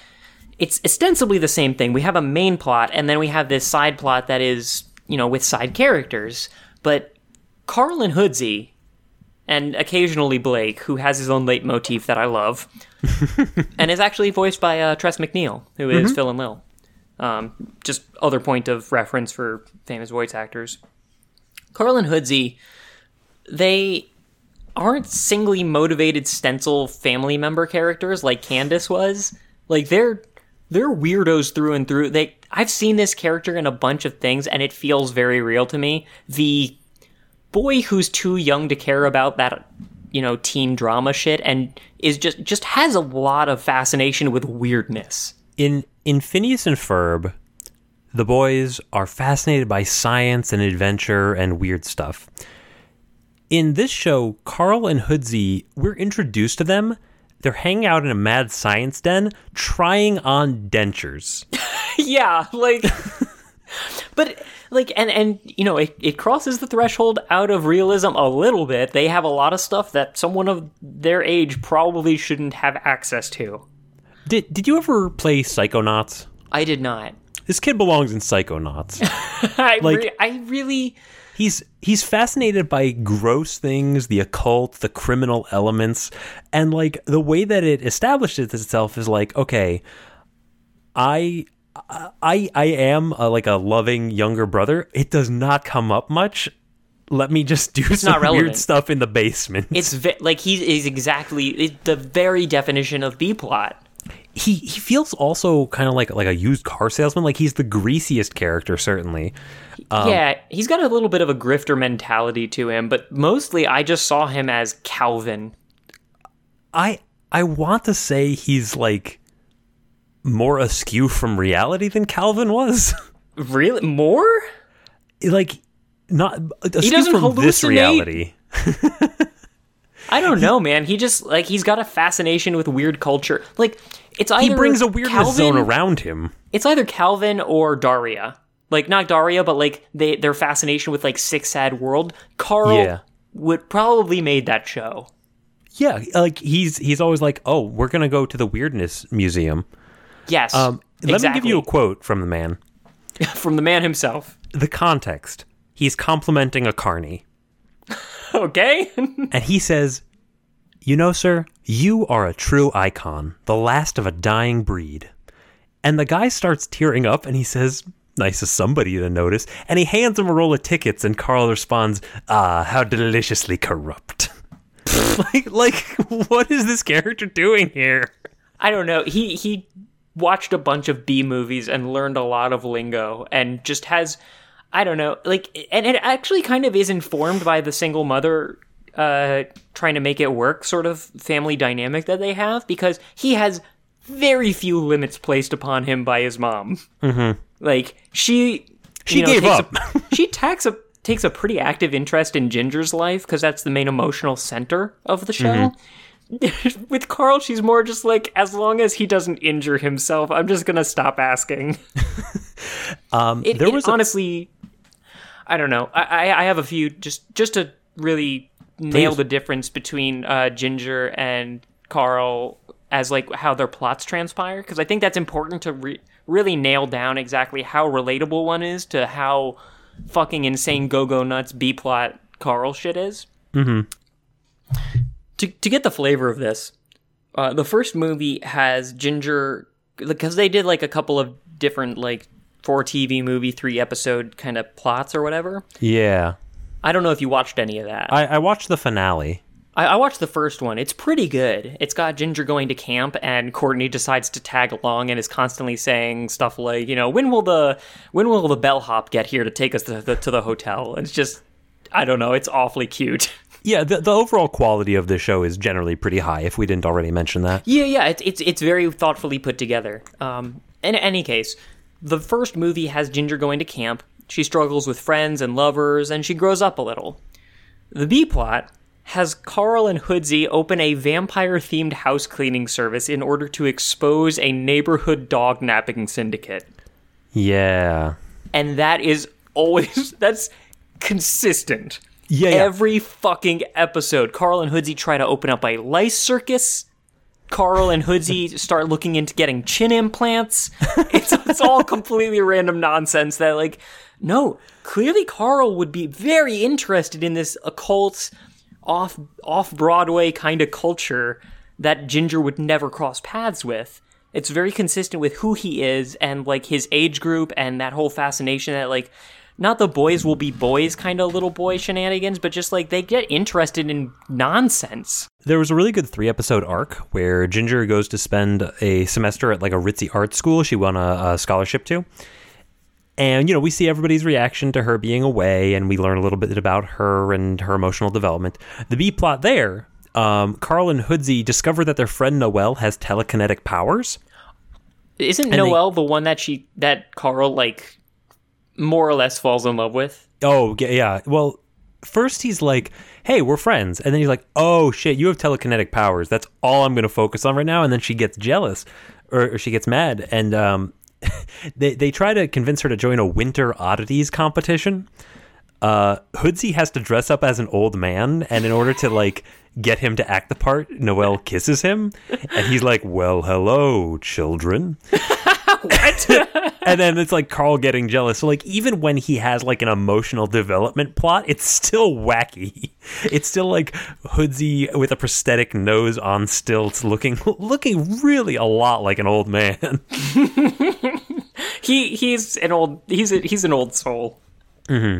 it's ostensibly the same thing. We have a main plot, and then we have this side plot that is, you know, with side characters. But Carl and Hoodsey, and occasionally Blake, who has his own leitmotif that I love, and is actually voiced by uh, Tress MacNeille, who is Phil and Lil. Um, just other point of reference for famous voice actors. Carl and Hoodsey, they aren't singly motivated stencil family member characters like Candace was. Like they're they're weirdos through and through. They I've seen this character in a bunch of things and it feels very real to me. The boy who's too young to care about that you know teen drama shit and is just just has a lot of fascination with weirdness. In in Phineas and Ferb, the boys are fascinated by science and adventure and weird stuff. In this show, Carl and Hoodsey, we're introduced to them. They're hanging out in a mad science den, trying on dentures. yeah, like but like and and you know it, it crosses the threshold out of realism a little bit they have a lot of stuff that someone of their age probably shouldn't have access to Did Did you ever play Psychonauts? i did not This kid belongs in Psychonauts. I, Like- re- I really he's he's fascinated by gross things, the occult, the criminal elements, and like the way that it establishes itself is like, okay, I I I am a, like a loving younger brother. It does not come up much. Let me just do some not weird stuff in the basement. it's ve- like he is exactly the very definition of b plot he he feels also kind of like like a used car salesman. Like he's the greasiest character, certainly. Um, yeah he's got a little bit of a grifter mentality to him but mostly i just saw him as calvin I I want to say he's like more askew from reality than Calvin was. really more like not askew doesn't from this reality. I don't know, man. He just like he's got a fascination with weird culture. Like it's either He brings a weirdness Calvin, zone around him. It's either Calvin or Daria. Like not Daria, but like they their fascination with like Sick Sad World. Carl Yeah. would probably made that show. Yeah, like he's he's always like, "Oh, we're gonna go to the weirdness museum." Yes. Um, let exactly. me give you a quote from the man. from the man himself. The context: He's complimenting a carny, Okay. and he says, "You know, sir, you are a true icon, the last of a dying breed." And the guy starts tearing up, and he says. Nice of somebody to notice. And he hands him a roll of tickets, and Carl responds, Ah, how deliciously corrupt. like, like, what is this character doing here? I don't know. He he watched a bunch of B movies and learned a lot of lingo and just has I don't know, like and it actually kind of is informed by the single mother uh trying to make it work sort of family dynamic that they have because he has very few limits placed upon him by his mom. Mm-hmm. Like she She you know, gave takes up. A, she takes a takes a pretty active interest in Ginger's life because that's the main emotional center of the show. Mm-hmm. With Carl, she's more just like, as long as he doesn't injure himself, I'm just gonna stop asking. Um, It, there was a- honestly, I don't know. I, I I have a few just just to really nail the difference between uh, Ginger and Carl as like how their plots transpire because I think that's important to re- really nail down exactly how relatable one is to how fucking insane go go nuts B plot Carl shit is. Mm-hmm. To to get the flavor of this, uh, the first movie has Ginger because they did like a couple of different like four TV movie, three episode kind of plots or whatever. yeah. I don't know if you watched any of that. I, I watched the finale. I, I watched the first one. It's pretty good. It's got Ginger going to camp, and Courtney decides to tag along and is constantly saying stuff like, you know, when will the when will the bellhop get here to take us to the, to the hotel? It's just, I don't know. It's awfully cute. Yeah, the, the overall quality of the show is generally pretty high. If we didn't already mention that, Yeah, yeah, it's it's it's very thoughtfully put together. Um, in any case, the first movie has Ginger going to camp. She struggles with friends and lovers, and she grows up a little. The B plot has Carl and Hoodsey open a vampire-themed house cleaning service in order to expose a neighborhood dog napping syndicate, yeah, and that is always that's consistent. yeah, yeah. Every fucking episode, Carl and Hoodsey try to open up a lice circus. Carl and Hoodsey start looking into getting chin implants. It's, it's all completely random nonsense that, like, no, clearly Carl would be very interested in this occult, off off Broadway kind of culture that Ginger would never cross paths with. It's very consistent with who he is and like his age group and that whole fascination that like not the boys will be boys kind of little boy shenanigans, but just like they get interested in nonsense. There was a really good three episode arc where Ginger goes to spend a semester at like a ritzy art school she won a, a scholarship to. And, you know, we see everybody's reaction to her being away, and we learn a little bit about her and her emotional development. The B plot there, um, Carl and Hoodsey discover that their friend Noelle has telekinetic powers. Isn't they- Noelle the one that she that Carl like more or less falls in love with? Oh, yeah, yeah. Well, first he's like, hey, we're friends. And then he's like, oh, shit, you have telekinetic powers. That's all I'm going to focus on right now. And then she gets jealous or, or she gets mad. And um, they, they try to convince her to join a winter oddities competition. Uh, Hoodsey has to dress up as an old man. And in order to, like, get him to act the part, Noelle kisses him. And he's like, well, hello, children. and then it's like Carl getting jealous. So like even when he has like an emotional development plot, it's still wacky. It's still like Hoodsey with a prosthetic nose on stilts, looking looking really a lot like an old man. He he's an old he's a, he's an old soul. Mm-hmm.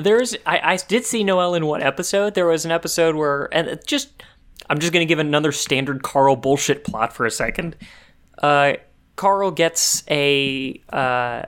There's I, I did see Noelle in one episode. There was an episode where and just I'm just gonna give another standard Carl bullshit plot for a second. Uh, Carl gets a uh,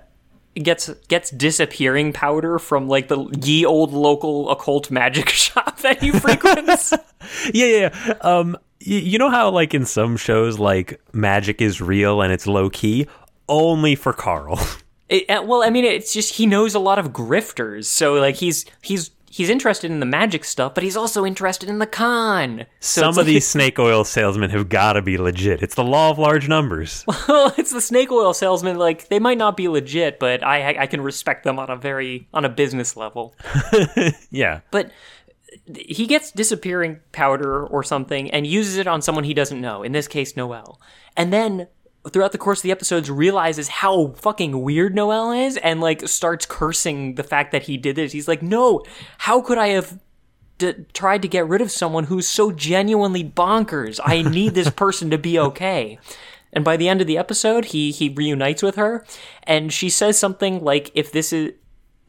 gets gets disappearing powder from like the ye old local occult magic shop that he frequents. yeah, yeah. yeah. Um, y- you know how like in some shows like magic is real and it's low key, only for Carl. It, uh, well, I mean, it's just he knows a lot of grifters, so like he's he's he's interested in the magic stuff, but he's also interested in the con. So Some of like- these snake oil salesmen have got to be legit. It's the law of large numbers. well, it's the snake oil salesman. Like they might not be legit, but I I can respect them on a very on a business level. yeah. But he gets disappearing powder or something and uses it on someone he doesn't know. In this case, Noelle, and then. Throughout the course of the episodes, realizes how fucking weird Noelle is, and like starts cursing the fact that he did this. He's like, "No, how could I have d- tried to get rid of someone who's so genuinely bonkers. I need this person to be okay. And by the end of the episode, he he reunites with her, and she says something like, "If this is,"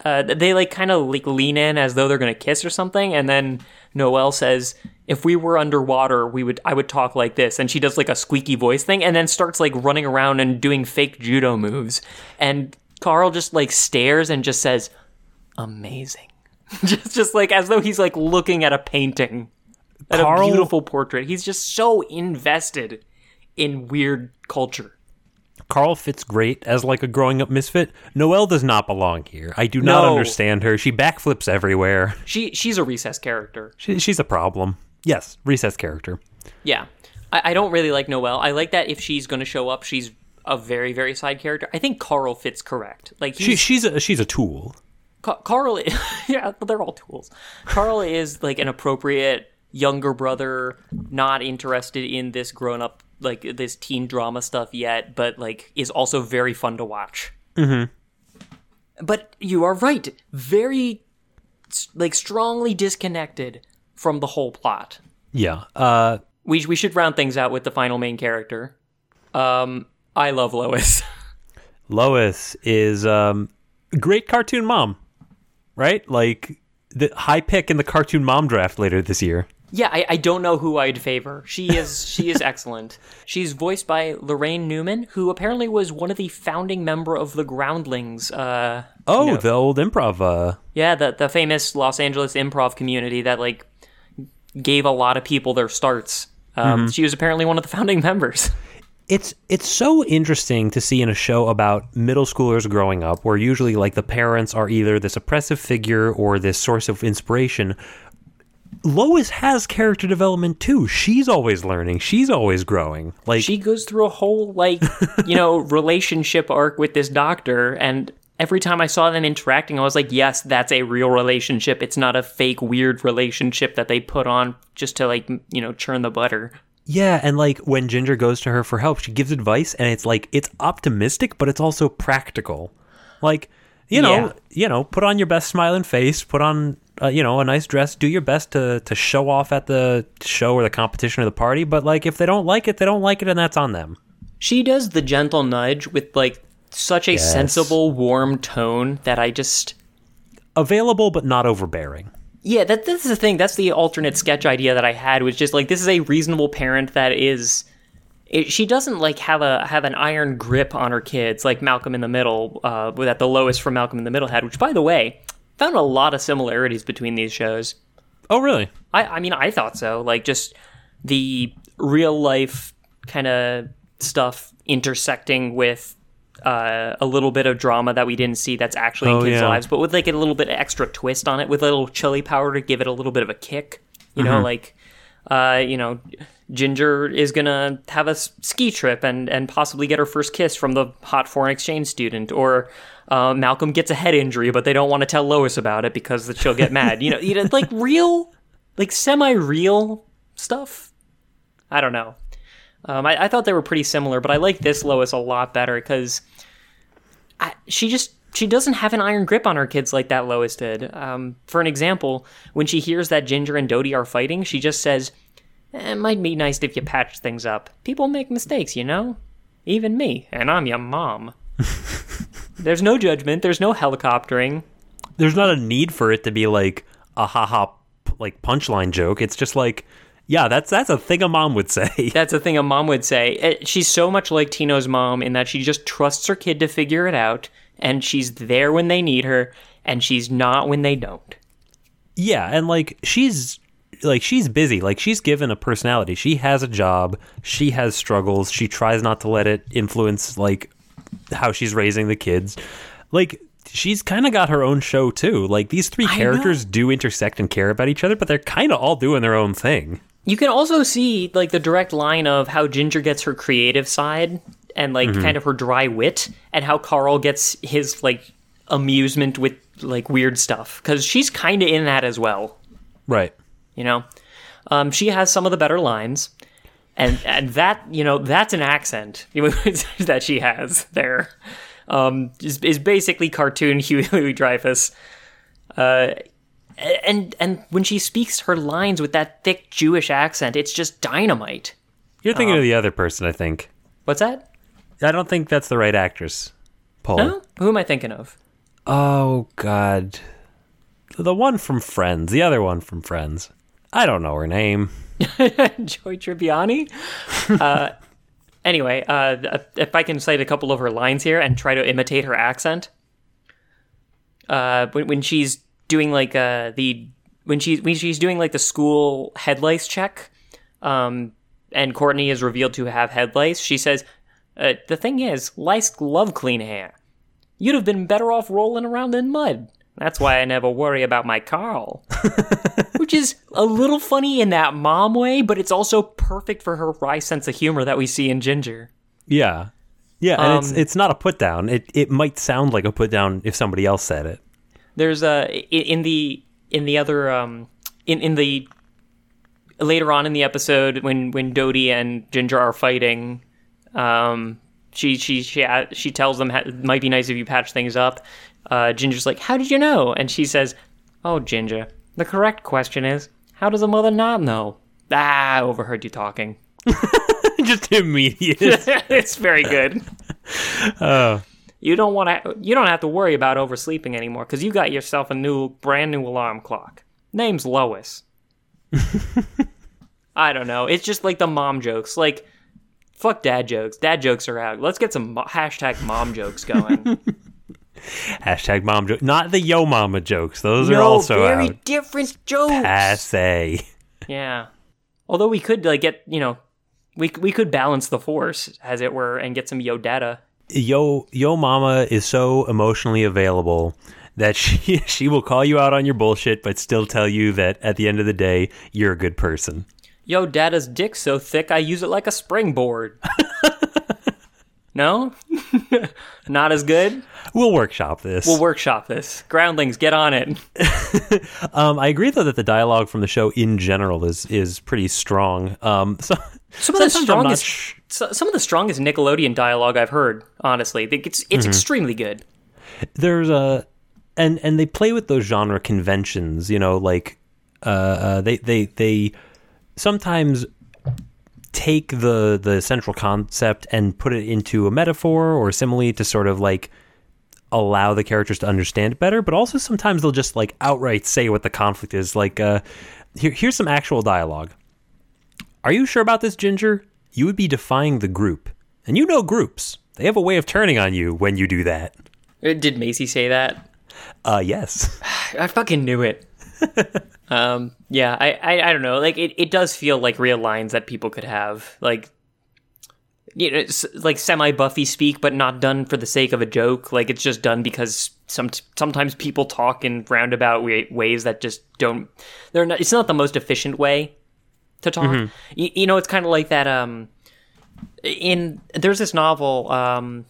uh, they like kind of like lean in as though they're gonna kiss or something, and then Noelle says, "If we were underwater, we would I would talk like this," and she does like a squeaky voice thing, and then starts like running around and doing fake judo moves, and Carl just like stares and just says, "Amazing." just just like as though he's like looking at a painting at Carl- a beautiful portrait he's just so invested in weird culture Carl fits great as like a growing up misfit. Noelle does not belong here. I do not No. understand her. She backflips everywhere. she she's a recess character She, she's a problem. Yes, recess character. yeah. I, I don't really like noelle. I like that if she's going to show up she's a very very side character. I think carl fits correct. Like She, she's a she's a tool. Ca- carl yeah they're all tools. Carl is like an appropriate younger brother not interested in this grown up like this teen drama stuff yet but like is also very fun to watch. Mm-hmm. but you are right. Very like strongly disconnected from the whole plot Yeah. Uh, we, we should round things out with the final main character um i love lois Lois is um, great cartoon mom, right? Like the high pick in the cartoon mom draft later this year. Yeah, I, I don't know who I'd favor. She is she is excellent. She's voiced by Laraine Newman, who apparently was one of the founding member of the Groundlings. Uh, Oh, No. the old improv. Uh, yeah, the the famous Los Angeles improv community that like gave a lot of people their starts. Um, She was apparently one of the founding members. it's it's so interesting to see in a show about middle schoolers growing up where usually like the parents are either this oppressive figure or this source of inspiration. Lois has character development too. She's always learning. She's always growing. Like she goes through a whole like you know relationship arc with this doctor and every time i saw them interacting i was like yes that's a real relationship. It's not a fake weird relationship that they put on just to like you know churn the butter. Yeah and like when ginger goes to her for help she gives advice and it's like it's optimistic but it's also practical. Like you know Yeah. you know put on your best smiling face put on uh, you know a nice dress do your best to to show off at the show or the competition or the party but like if they don't like it they don't like it and that's on them. She does the gentle nudge with like such a Yes. sensible warm tone that i just available but not overbearing Yeah, that this is the thing. That's the alternate sketch idea that I had, was just like this is a reasonable parent that is. It, she doesn't like have a have an iron grip on her kids like Malcolm in the Middle, uh, that the Lois from Malcolm in the Middle had. Which, by the way, found a lot of similarities between these shows. oh really I, I mean, I thought so. Like just the real life kind of stuff intersecting with uh, a little bit of drama that we didn't see that's actually in Oh, kids' yeah. lives, but with like a little bit of extra twist on it, with a little chili powder to give it a little bit of a kick. You know, like uh, you know, Ginger is gonna have a ski trip and and possibly get her first kiss from the hot foreign exchange student, or uh, Malcolm gets a head injury, but they don't want to tell Lois about it because that she'll get mad. You know, you know, like real, like semi-real stuff. I don't know. Um, I, I thought they were pretty similar, but I like this Lois a lot better because she just she doesn't have an iron grip on her kids like that Lois did. Um, for an example, when she hears that Ginger and Dodie are fighting, she just says, "Eh, "It might be nice if you patch things up. People make mistakes, you know, even me, and I'm your mom." there's no judgment. There's no helicoptering. there's not a need for it to be like a ha ha like punchline joke it's just like yeah that's that's a thing a mom would say. That's a thing a mom would say. Eh, She's so much like Tino's mom in that she just trusts her kid to figure it out, and she's there when they need her, and she's not when they don't. yeah and like she's like she's busy. Like she's given a personality. She has a job. She has struggles. She tries not to let it influence like how she's raising the kids. Like she's kind of got her own show too. Like these three I characters do intersect and care about each other but they're kind of all doing their own thing You can also see like the direct line of how Ginger gets her creative side and like kind of her dry wit, and how Carl gets his like amusement with like weird stuff because she's kind of in that as well. right You know, um, she has some of the better lines, and and that you know that's an accent that she has there. Um, is, is basically cartoon Huey Louis Dreyfus. Uh, and and when she speaks her lines with that thick Jewish accent, it's just dynamite. you're thinking of the other person i think What's that? i don't think that's the right actress paul No, who am I thinking of? Oh God, the one from Friends, the other one from Friends. I don't know her name. Joey Tribbiani. uh, anyway, uh, if I can cite a couple of her lines here and try to imitate her accent, uh, when, when she's doing like uh, the when she when she's doing like the school head lice check, um, and Courtney is revealed to have head lice, she says, uh, "The thing is, lice love clean hair. You'd have been better off rolling around in mud." That's why I never worry about my Carl which is a little funny in that mom way, but it's also perfect for her wry sense of humor that we see in Ginger. Yeah, yeah, and it's Um, it's not a put down. It it might sound like a put down if somebody else said it. There's a in the in the other um in in the later on in the episode when when Dodie and Ginger are fighting, um she she she she tells them it might be nice if you patch things up. Uh, Ginger's like, "How did you know?" And she says, "Oh, Ginger, the correct question is, how does a mother not know?" Ah, overheard you talking. Just immediate. it's very good. Oh. You don't want to. You don't have to worry about oversleeping anymore because you got yourself a new, brand new alarm clock. Name's Lois. I don't know. It's just like the mom jokes. Like, fuck dad jokes. Dad jokes are out. Let's get some mo- hashtag mom jokes going. Hashtag mom joke. Not the yo mama jokes. Those are no, also very out. different jokes. Passe. Yeah. Although we could like get you know, we we could balance the force as it were and get some yo data. Yo Yo Mama is so emotionally available that she she will call you out on your bullshit, but still tell you that at the end of the day you're a good person. Yo, data's dick so thick I use it like a springboard. no, not as good. We'll workshop this. We'll workshop this. Groundlings, get on it. um, I agree though that the dialogue from the show in general is is pretty strong. Um, so Some of the sometimes I'm not strongest, sh- some of the strongest Nickelodeon dialogue I've heard. Honestly, it's it's extremely good. there's a and and they play with those genre conventions you know like uh, uh they they they sometimes take the the central concept and put it into a metaphor or a simile to sort of like allow the characters to understand it better but also sometimes they'll just like outright say what the conflict is. Like uh here, here's some actual dialogue. Are you sure about this ginger? You would be defying the group. And you know groups. They have a way of turning on you when you do that. Uh, Did Macie say that? uh yes. I fucking knew it. um, yeah, I, I, I don't know. Like, it, it does feel like real lines that people could have. Like, you know, it's like semi Buffy speak, but not done for the sake of a joke. Like, it's just done because some sometimes people talk in roundabout ways that just don't. They're not. It's not the most efficient way to talk. You, you know, it's kind of like that. Um, in there's this novel. Um,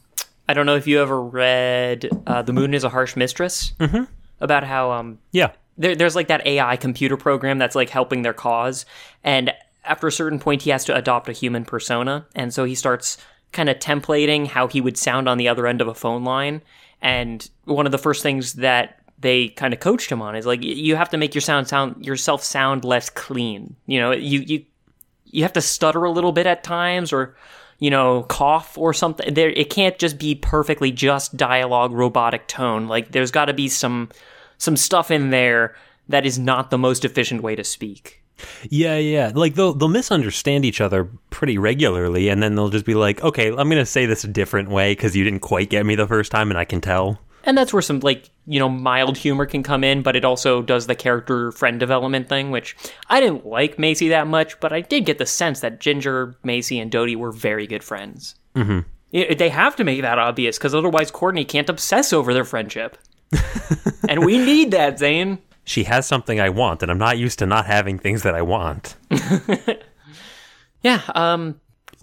I don't know if you ever read uh, "The Moon Is a Harsh Mistress." Mm-hmm. About how um, yeah there, there's like that AI computer program that's like helping their cause, and after a certain point, he has to adopt a human persona, and so he starts kind of templating how he would sound on the other end of a phone line. And one of the first things that they kind of coached him on is like you have to make your sound sound yourself sound less clean. You know, you you you have to stutter a little bit at times, or you know, cough or something. There, it can't just be perfectly just dialogue, robotic tone. Like there's got to be some some stuff in there that is not the most efficient way to speak. Yeah, yeah. Like they'll they'll misunderstand each other pretty regularly, and then they'll just be like, "Okay, I'm gonna say this a different way because you didn't quite get me the first time, and I can tell." And that's where some like you know mild humor can come in, but it also does the character friend development thing, which I didn't like Macie that much, but I did get the sense that Ginger, Macie, and Dodie were very good friends. Mm-hmm. They have to make that obvious because otherwise Courtney can't obsess over their friendship, and we need that, Zane. She has something I want, and I'm not used to not having things that I want. Yeah. Um,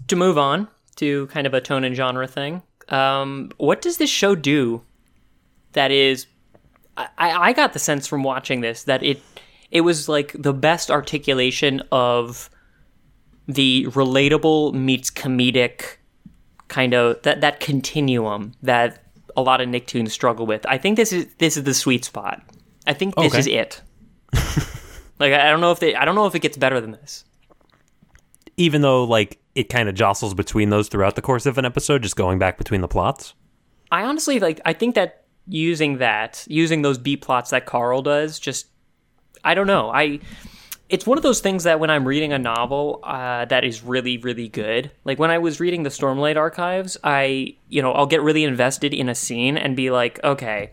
to move on to kind of a tone and genre thing, um, what does this show do that is? I, I got the sense from watching this that it it was like the best articulation of the relatable meets comedic kind of that that continuum that a lot of Nicktoons struggle with. I think this is this is the sweet spot. I think this Okay. is it. like I I don't know if they I don't know if it gets better than this. Even though, like, it kind of jostles between those throughout the course of an episode, just going back between the plots. I honestly like. I think that using that, using those B plots that Carl does, just I don't know. I it's one of those things that when I'm reading a novel uh, that is really really good, like when I was reading the Stormlight Archives, I you know I'll get really invested in a scene and be like, okay.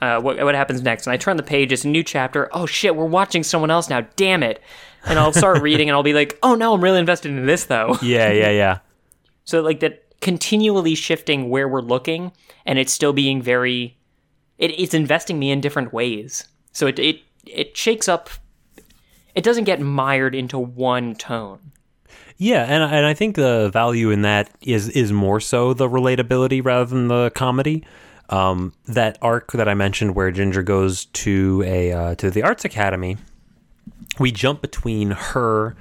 Uh, what, what happens next? And I turn the page, it's a new chapter. Oh shit, we're watching someone else now. Damn it. And I'll start reading and I'll be like, oh no, I'm really invested in this though. Yeah, yeah, yeah. So like that continually shifting where we're looking, and it's still being very, it, it's investing me in different ways. So it it it shakes up. It doesn't get mired into one tone. Yeah, and and I think the value in that is is more so the relatability rather than the comedy. Um, that arc that I mentioned, where Ginger goes to a uh, to the arts academy, we jump between her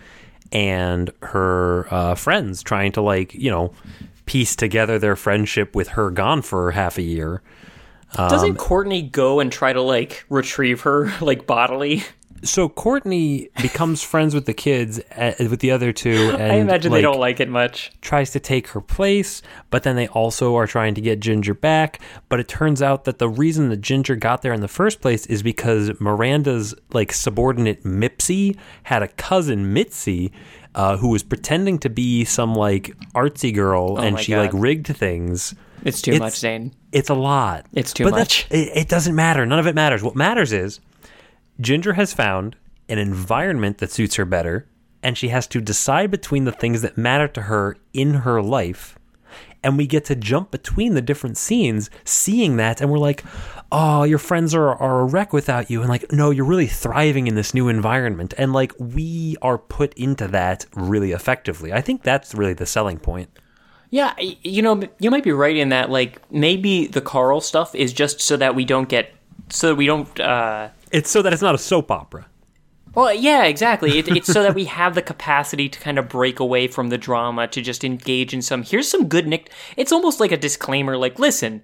and her uh, friends, trying to like you know piece together their friendship with her gone for half a year. Doesn't Courtney go and try to like retrieve her like bodily? So Courtney becomes friends with the kids, uh, with the other two, and I imagine they don't like it much. tries to take her place, but then they also are trying to get Ginger back. But it turns out that the reason that Ginger got there in the first place is because Miranda's like subordinate Mipsy had a cousin Mitzi. Uh, who was pretending to be some like artsy girl, and Oh my she God. like rigged things. It's too It's- much, Zane. It's a lot. It's too But much. It, it doesn't matter. None of it matters. What matters is Ginger has found an environment that suits her better, and she has to decide between the things that matter to her in her life. And we get to jump between the different scenes, seeing that, and we're like, oh, your friends are, are a wreck without you. And like, no, you're really thriving in this new environment. And like, we are put into that really effectively. I think that's really the selling point. Yeah, you know, you might be right in that. Like, maybe the Carl stuff is just so that we don't get, so that we don't. uh It's so that it's not a soap opera. Well, yeah, exactly. It, it's so that we have the capacity to kind of break away from the drama to just engage in some. Here's some good Nick. It's almost like a disclaimer. Like, listen,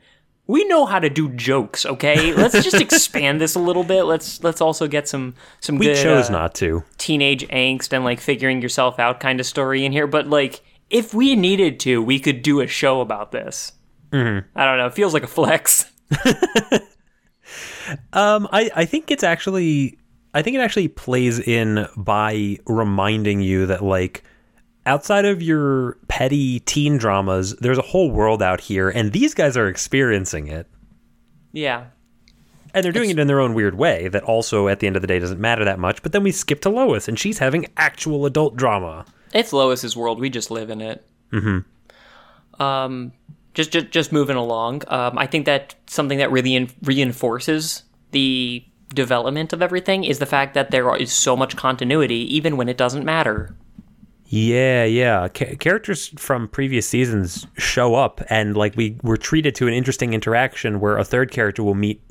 we know how to do jokes. Okay, let's just expand this a little bit. Let's let's also get some some We good chose uh, not to. teenage angst and like figuring yourself out kind of story in here. But like, if we needed to, we could do a show about this. Mm-hmm. I don't know. It feels like a flex. Um, I, I think it's actually I think it actually plays in by reminding you that like outside of your petty teen dramas, there's a whole world out here, and these guys are experiencing it. Yeah. And they're doing it in their own weird way that also at the end of the day doesn't matter that much. But then we skip to Lois and she's having actual adult drama. It's Lois's world. We just live in it. Mm-hmm. Um, just, just, just moving along. Um, I think that something that really in- reinforces the development of everything is the fact that there is so much continuity, even when it doesn't matter. Yeah, yeah. Ca- characters from previous seasons show up, and like we were treated to an interesting interaction where a third character will meet,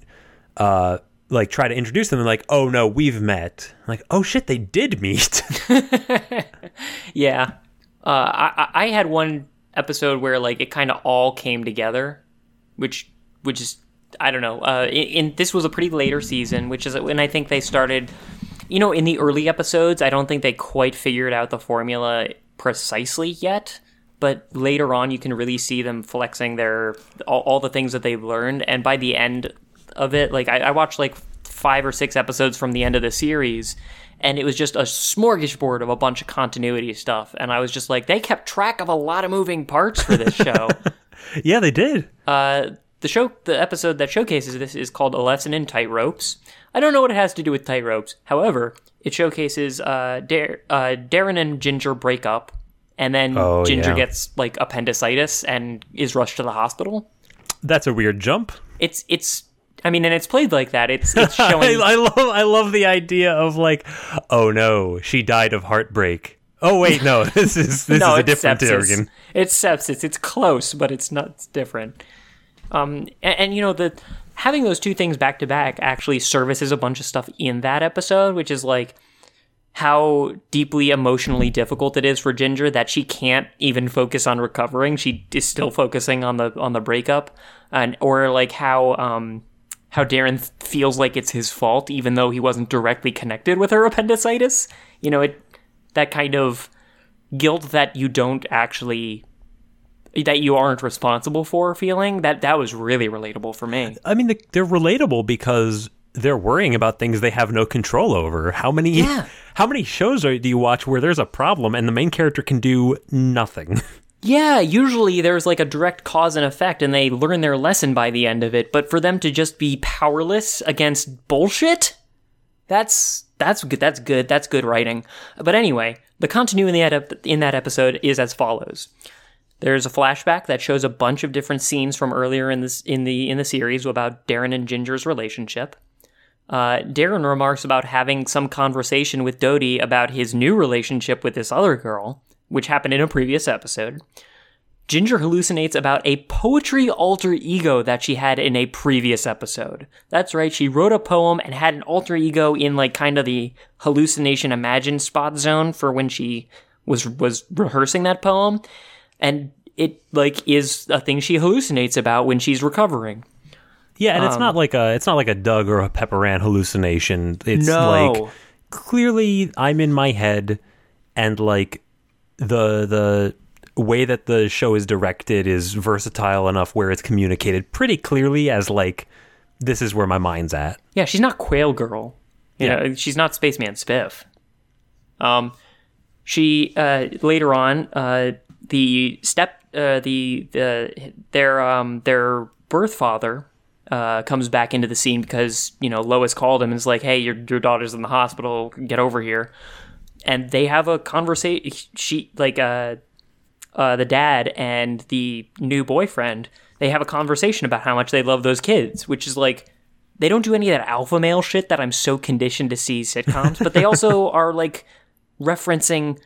uh, like try to introduce them, and like, oh no, we've met. Like, oh shit, they did meet. Yeah. Uh, I, I I had one episode where like it kind of all came together, which which is I don't know. Uh, in, in this was a pretty later season, which is when I think they started. You know, in the early episodes, I don't think they quite figured out the formula precisely yet. But later on, you can really see them flexing their all, all the things that they've learned, and by the end of it, like I, I watched like five or six episodes from the end of the series, and it was just a smorgasbord of a bunch of continuity stuff. And I was just like, they kept track of a lot of moving parts for this show. yeah, they did. uh, the show, the episode that showcases this is called "A Lesson in Tightropes." I don't know what it has to do with tightropes. However, it showcases uh, Dar- uh, Darren and Ginger break up, and then Oh, Ginger yeah. gets like appendicitis and is rushed to the hospital. That's a weird jump. It's it's. I mean, and it's played like that. It's it's showing. I love I love the idea of like, oh no, she died of heartbreak. Oh wait, no, this is this no, is a different organ. It's sepsis. It's close, but it's not. It's different. Um, and, and you know the having those two things back to back actually services a bunch of stuff in that episode, which is like how deeply emotionally difficult it is for Ginger that she can't even focus on recovering. She is still focusing on the on the breakup, and or like how um how Darren feels like it's his fault even though he wasn't directly connected with her appendicitis. You know, it that kind of guilt that you don't actually that you aren't responsible for feeling that that was really relatable for me. I mean, they're relatable because they're worrying about things they have no control over. How many Yeah. how many shows are, do you watch where there's a problem and the main character can do nothing? Yeah, usually there's like a direct cause and effect and they learn their lesson by the end of it, but for them to just be powerless against bullshit, that's that's good. That's good. That's good writing. But anyway, the continuity in that episode is as follows. There's a flashback that shows a bunch of different scenes from earlier in this in the in the series about Darren and Ginger's relationship. Uh, Darren remarks about having some conversation with Dodie about his new relationship with this other girl, which happened in a previous episode. Ginger hallucinates about a poetry alter ego that she had in a previous episode. That's right, she wrote a poem and had an alter ego in like kind of the hallucination imagine spot zone for when she was was rehearsing that poem, and it like is a thing she hallucinates about when she's recovering. yeah, and Um, it's not like a it's not like a Doug or a Pepper Ann hallucination. It's No. like clearly I'm in my head and like the the way that the show is directed is versatile enough where it's communicated pretty clearly as like this is where my mind's at. Yeah, she's not Quail Girl. You Yeah. know, she's not Spaceman Spiff. Um, she uh, later on, uh, the step, uh, the the their um their birth father, uh, comes back into the scene because you know Lois called him and is like, "Hey, your your daughter's in the hospital. Get over here." And they have a conversation. She like uh, uh, the dad and the new boyfriend. They have a conversation about how much they love those kids, which is like they don't do any of that alpha male shit that I'm so conditioned to see sitcoms, but they also are like referencing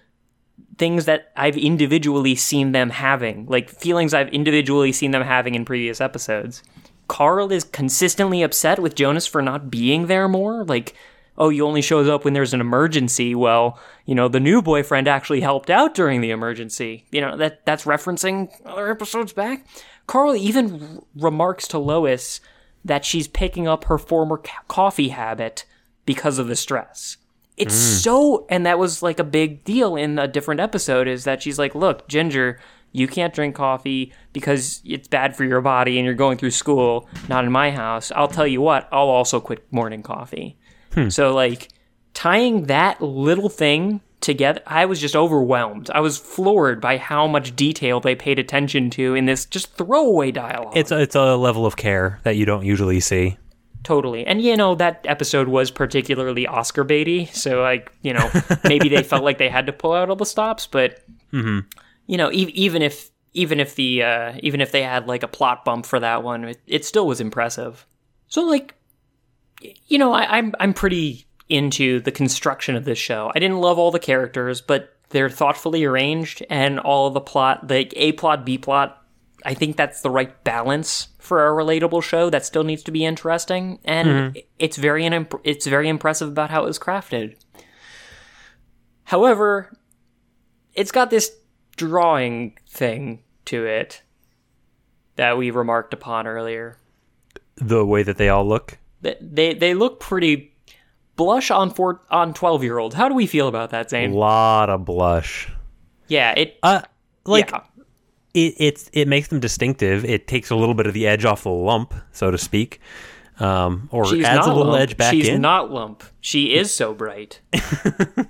things that I've individually seen them having, like feelings I've individually seen them having in previous episodes. Carl is consistently upset with Jonas for not being there more. Like, oh, you only shows up when there's an emergency. Well, you know, the new boyfriend actually helped out during the emergency. You know, that that's referencing other episodes back. Carl even r- remarks to Lois that she's picking up her former ca- coffee habit because of the stress. It's mm. so, and that was like a big deal in a different episode is that she's like, look, Ginger, you can't drink coffee because it's bad for your body and you're going through school, not in my house. I'll tell you what, I'll also quit morning coffee. So, like, tying that little thing together, I was just overwhelmed. I was floored by how much detail they paid attention to in this just throwaway dialogue. It's a, it's a level of care that you don't usually see. Totally. And you know, that episode was particularly Oscar baity, so like, you know, maybe they felt like they had to pull out all the stops, but you know, e- even if even if the uh even if they had like a plot bump for that one, it, it still was impressive. So like you know, I, I'm I'm pretty into the construction of this show. I didn't love all the characters, but they're thoughtfully arranged and all of the plot, like A plot, B plot, I think that's the right balance for a relatable show that still needs to be interesting, and mm-hmm. it's very imp- it's very impressive about how it was crafted. However, it's got this drawing thing to it that we remarked upon earlier. The way that they all look. They they, they look pretty blush on four on twelve year olds. How do we feel about that, Zane? A lot of blush. Yeah, it Uh, like yeah. it, it's it makes them distinctive. It takes a little bit of the edge off the lump, so to speak, um, or She's adds a little lump. edge back She's in. not lump. She is so bright. Uh,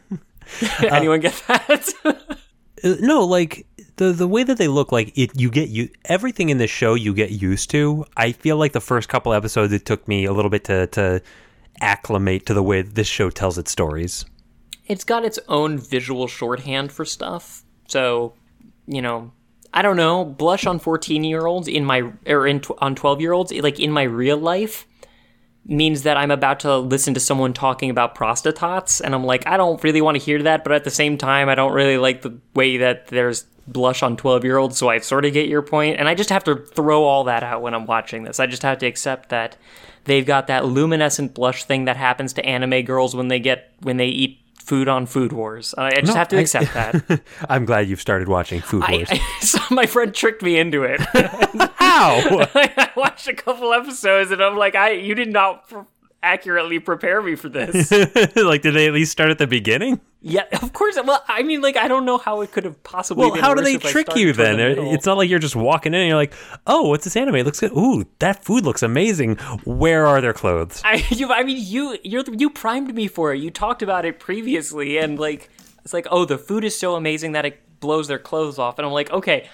Anyone get that? Uh, no, like the the way that they look, like it, you get you everything in this show you get used to. I feel like the first couple episodes, it took me a little bit to to acclimate to the way this show tells its stories. it's got its own visual shorthand for stuff. So, you know, I don't know, blush on 14-year-olds in my or in on 12-year-olds like in my real life means that I'm about to listen to someone talking about prostatots and I'm like, I don't really want to hear that, but at the same time, I don't really like the way that there's blush on 12-year-olds, so I sort of get your point and I just have to throw all that out when I'm watching this. I just have to accept that they've got that luminescent blush thing that happens to anime girls when they get when they eat food on Food Wars. I I just No, have to I- accept that. I'm glad you've started watching Food I, Wars. I, so my friend tricked me into it. How? I watched a couple episodes and I'm like, I you did not accurately prepare me for this. like, did they at least start at the beginning? yeah, of course. Well, I mean, like, I don't know how it could have possibly. Well, how do they trick you then? the. It's not like you're just walking in and you're like, "Oh, what's this anime? It looks good. Ooh, that food looks amazing. Where are their clothes?" I, you, I mean, you you're, you primed me for it. You talked about it previously, and like it's like, oh, the food is so amazing that it blows their clothes off, and I'm like, okay,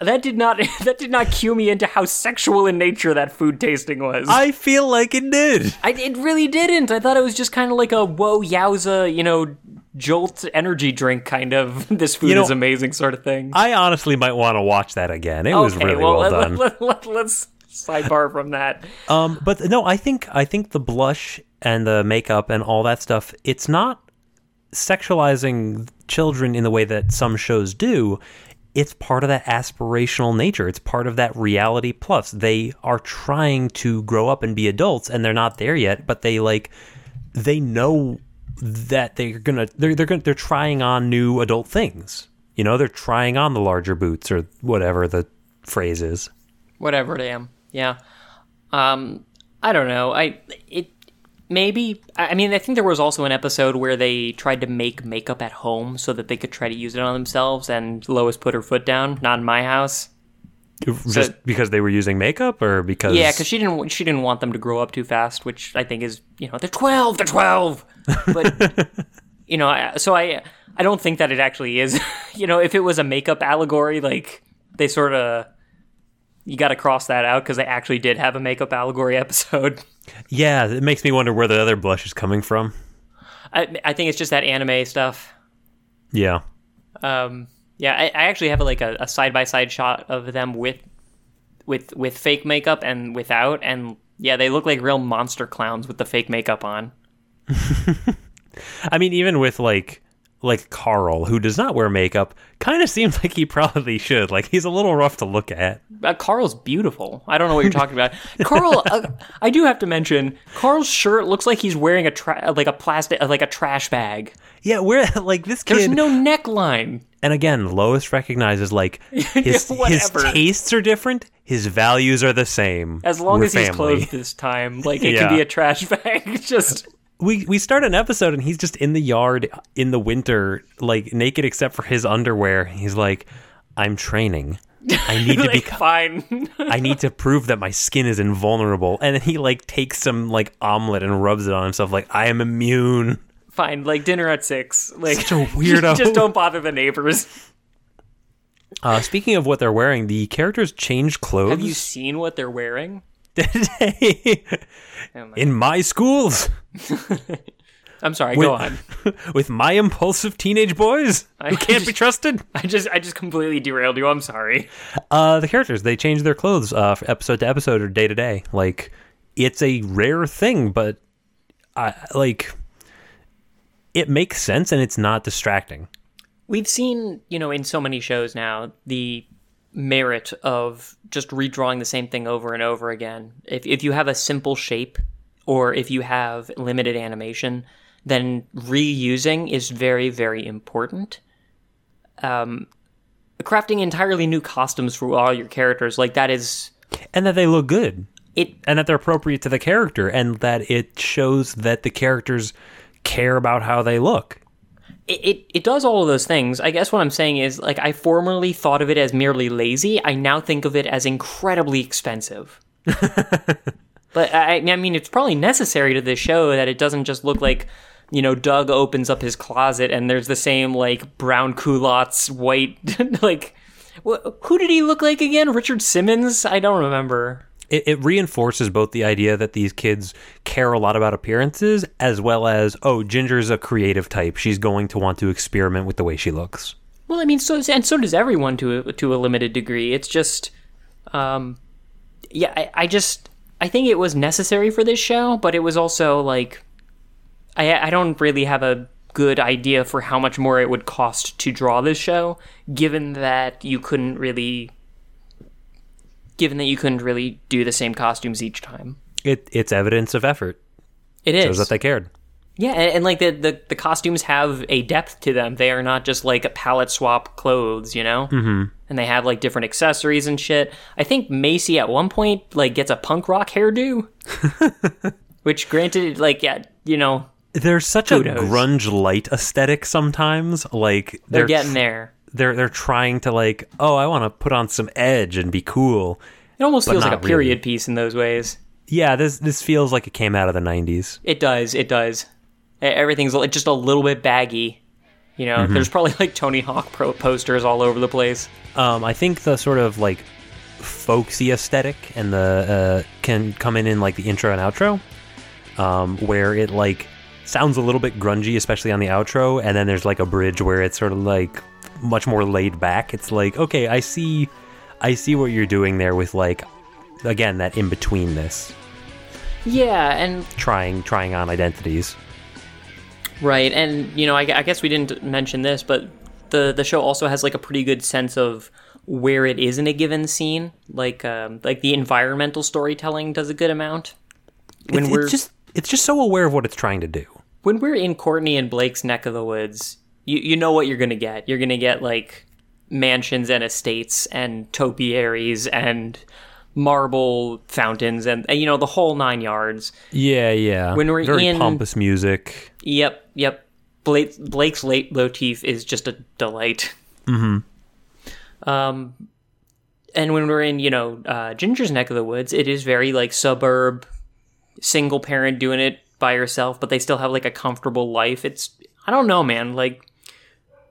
that did not that did not cue me into how sexual in nature that food tasting was. I feel like it did. I, it really didn't. I thought it was just kind of like a whoa yowza, you know, jolt energy drink kind of. This food You know, is amazing sort of thing. I honestly might want to watch that again. It was okay, really well, let, done. Let, let, let, us sidebar from that. Um, but no, I think I think the blush and the makeup and all that stuff. It's not sexualizing children in the way that some shows do. It's part of that aspirational nature. It's part of that reality plus. They are trying to grow up and be adults, and they're not there yet. But they like they know that they're gonna they're they're gonna they're trying on new adult things. You know, they're trying on the larger boots or whatever the phrase is. Whatever it am. Yeah. Um, I don't know. I it maybe. I mean, I think there was also an episode where they tried to make makeup at home so that they could try to use it on themselves, and Lois put her foot down. Not in my house. Just because they were using makeup, or because Yeah, because she didn't she didn't want them to grow up too fast, which I think is you know they're twelve, they're twelve, but you know so I I don't think that it actually is. you know, if it was a makeup allegory, like they sort of you got to cross that out because they actually did have a makeup allegory episode. Yeah, it makes me wonder where the other blush is coming from. I, I think it's just that anime stuff. Yeah. Um, yeah, I, I actually have like a side by side shot of them with with with fake makeup and without, and yeah, they look like real monster clowns with the fake makeup on. I mean, even with like like Carl, who does not wear makeup, kind of seems like he probably should. Like he's a little rough to look at. Uh, Carl's beautiful. I don't know what you're talking about. Carl, uh, I do have to mention, Carl's shirt looks like he's wearing a tra- like a plastic like a trash bag. Yeah, we're like this kid. There's no neckline. and again, Lois recognizes like his his tastes are different, his values are the same. As long We're as he's family. clothed this time, like it Yeah. can be a trash bag. Just we we start an episode and he's just in the yard in the winter, like naked except for his underwear. He's like, "I'm training. I need to like, be. fine. I need to prove that my skin is invulnerable." And then he like takes some like omelet and rubs it on himself, like, "I am immune." fine, like dinner at six. Like Such a weirdo. just don't bother the neighbors. Uh, speaking of what they're wearing, the characters change clothes. Have you seen what they're wearing? Today in my schools I'm sorry. With- go on. with my impulsive teenage boys I who can't be trusted? I just I just completely derailed you. I'm sorry. Uh, the characters they change their clothes uh, episode to episode or day to day. Like it's a rare thing, but I like it makes sense and it's not distracting. We've seen, you know, in so many shows now, the merit of just redrawing the same thing over and over again. If if you have a simple shape or if you have limited animation, then reusing is very very important. Um crafting entirely new costumes for all your characters like that is And that they look good. it And that they're appropriate to the character and that it shows that the characters care about how they look. It, it does all of those things. I guess what I'm saying is like I formerly thought of it as merely lazy. I now think of it as incredibly expensive. but I, I mean, it's probably necessary to this show that it doesn't just look like you know Doug opens up his closet and there's the same like brown culottes, white like. wh- Who did he look like again? Richard Simmons? I don't remember. It, it reinforces both the idea that these kids care a lot about appearances as well as oh ginger's a creative type she's going to want to experiment with the way she looks Well, I mean, so and so does everyone to a, to a limited degree. It's just, um, yeah, I, I just I think it was necessary for this show, but it was also like, I I don't really have a good idea for how much more it would cost to draw this show, given that you couldn't really, given that you couldn't really do the same costumes each time. it, it's evidence of effort It is shows that they cared yeah, and, and like the, the the costumes have a depth to them. They are not just like a palette swap clothes, you know. Mm-hmm. And they have like different accessories and shit. I think Macie at one point like gets a punk rock hairdo, which granted, like yeah, you know, there's such Kudos. a grunge light aesthetic sometimes like they're, they're getting there. They're they're trying to like oh i want to put on some edge and be cool It almost feels like a not really. period piece in those ways. yeah this this feels like it came out of the 90s It does. It does. Everything's just a little bit baggy. You know, Mm-hmm. there's probably like Tony Hawk pro posters all over the place. um i think the sort of like folksy aesthetic and the uh, can come in in like the intro and outro um where it like sounds a little bit grungy especially on the outro and then there's like a bridge where it's sort of like much more laid back it's like okay i see i see what you're doing there with like again that in between this Yeah, and trying trying on identities Right, and you know, I, I guess we didn't mention this, but the the show also has like a pretty good sense of where it is in a given scene. Like, um, like the environmental storytelling does a good amount. When it's, we're it's just it's just so aware of what it's trying to do when we're in Courtney and Blake's neck of the woods, you you know what you're gonna get. You're gonna get like mansions and estates and topiaries and marble fountains and, and you know the whole nine yards. yeah yeah When we're very in- pompous music Yep, yep. Blake, Blake's leitmotif is just a delight. Mm-hmm. Um, and when we're in, you know, uh, Ginger's neck of the woods, it is very like suburb, single parent doing it by herself, but they still have like a comfortable life. It's I don't know, man. Like,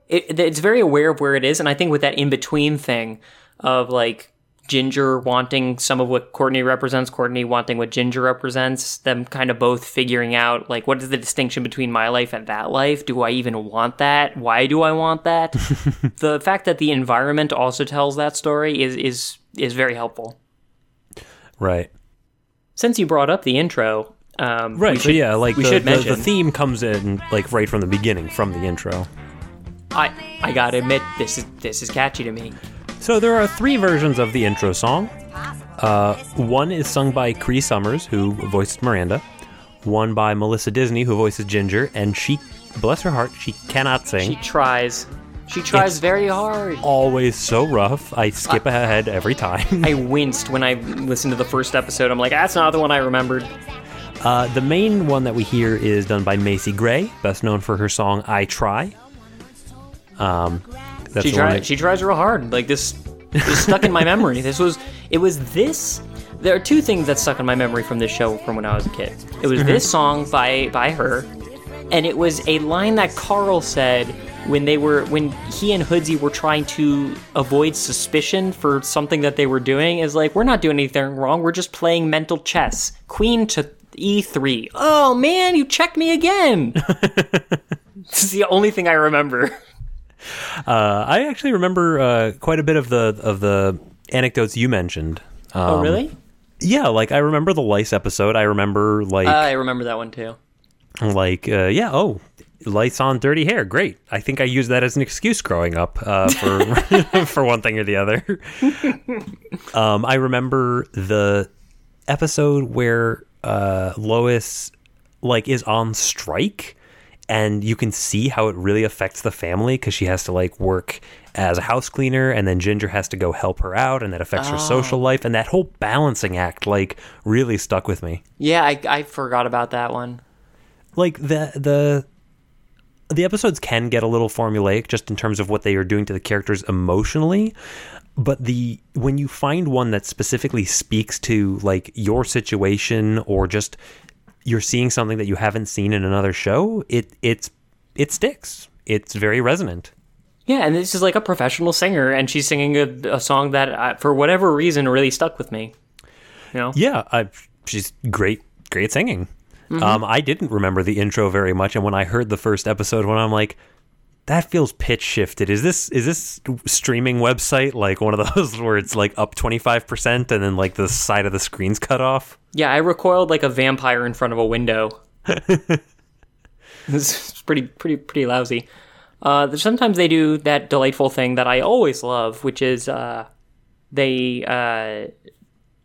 it, it's very aware of where it is, and I think with that in between thing of like Ginger wanting some of what Courtney represents, Courtney wanting what Ginger represents, them kind of both figuring out like what is the distinction between my life and that life? Do I even want that? Why do I want that? the fact that the environment also tells that story is is is very helpful. Right. Since you brought up the intro, um, Right. so yeah, like we the, should the, mention. the theme comes in like right from the beginning, from the intro. I I gotta admit this is this is catchy to me. So there are three versions of the intro song. Uh, one is sung by Cree Summers, who voiced Miranda. One by Melissa Disney, who voices Ginger, and she, bless her heart, she cannot sing. She tries. She tries It's- very hard. Always so rough. I skip ahead every time. I winced when I listened to the first episode. I'm like, that's not the one I remembered. Uh, the main one that we hear is done by Macy Gray, best known for her song "I Try." Um, She tries. She tries real hard. Like this is stuck in my memory. This was. It was this. There are two things that stuck in my memory from this show from when I was a kid. It was this song by by her, and it was a line that Carl said when they were when he and Hoodsey were trying to avoid suspicion for something that they were doing. Is like we're not doing anything wrong. We're just playing mental chess. Queen to e3. Oh man, you checked me again. this is the only thing I remember. Uh, I actually remember uh, quite a bit of the of the anecdotes you mentioned. Um, Oh really? Yeah, like I remember the lice episode. I remember like I remember that one too. like uh, yeah. Oh, lice on dirty hair. Great. I think I used that as an excuse growing up uh, for for one thing or the other. um, I remember the episode where uh, Lois like is on strike. And you can see how it really affects the family because she has to like work as a house cleaner, and then Ginger has to go help her out, and that affects her social oh. life. And that whole balancing act like really stuck with me. Yeah, I, I forgot about that one. like the the the episodes can get a little formulaic just in terms of what they are doing to the characters emotionally but the when you find one that specifically speaks to like your situation or just you're seeing something that you haven't seen in another show it it's it sticks it's very resonant Yeah, and this is like a professional singer, and she's singing a, a song that, uh, for whatever reason, really stuck with me. You know? yeah I, she's great great singing um, i didn't remember the intro very much and when i heard the first episode when i'm like that feels pitch shifted is this is this streaming website like one of those where it's like up 25% and then like the side of the screen's cut off Yeah, I recoiled like a vampire in front of a window. this is pretty, pretty, pretty lousy. Uh, sometimes they do that delightful thing that I always love, which is uh, they uh,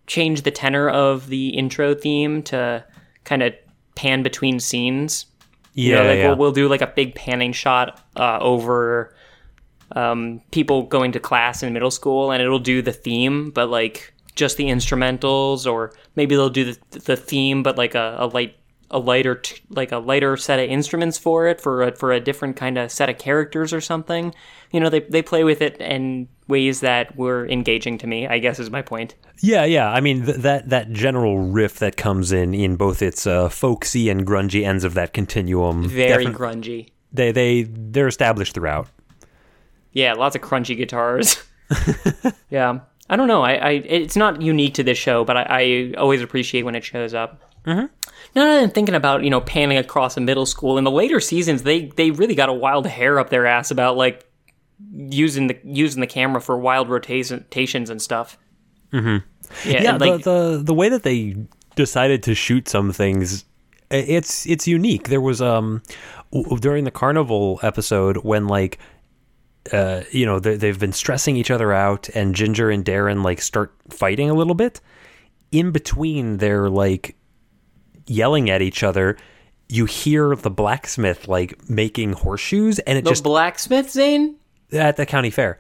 change the tenor of the intro theme to kind of pan between scenes. yeah, You know, like yeah. We'll, we'll do like a big panning shot uh, over um, people going to class in middle school, and it'll do the theme, but like just the instrumentals, or maybe they'll do the, the theme, but like a, a light, a lighter, t- like a lighter set of instruments for it, for a, for a different kind of set of characters or something. You know, they they play with it in ways that were engaging to me. I guess is my point. yeah yeah i mean th- that that general riff that comes in in both its uh, folksy and grungy ends of that continuum Very defin- grungy. They they they're established throughout Yeah, lots of crunchy guitars. yeah, I don't know. I, I it's not unique to this show, but I, I always appreciate when it shows up. Mm-hmm. Now that I'm thinking about you know panning across a middle school in the later seasons, they they really got a wild hair up their ass about like using the using the camera for wild rotations and stuff. Mm-hmm. Yeah, yeah and, like the, the the way that they decided to shoot some things it's it's unique there was um during the carnival episode when like uh you know they, they've been stressing each other out and ginger and darren like start fighting a little bit in between they're like yelling at each other you hear the blacksmith like making horseshoes and it the just blacksmith Zane. at the county fair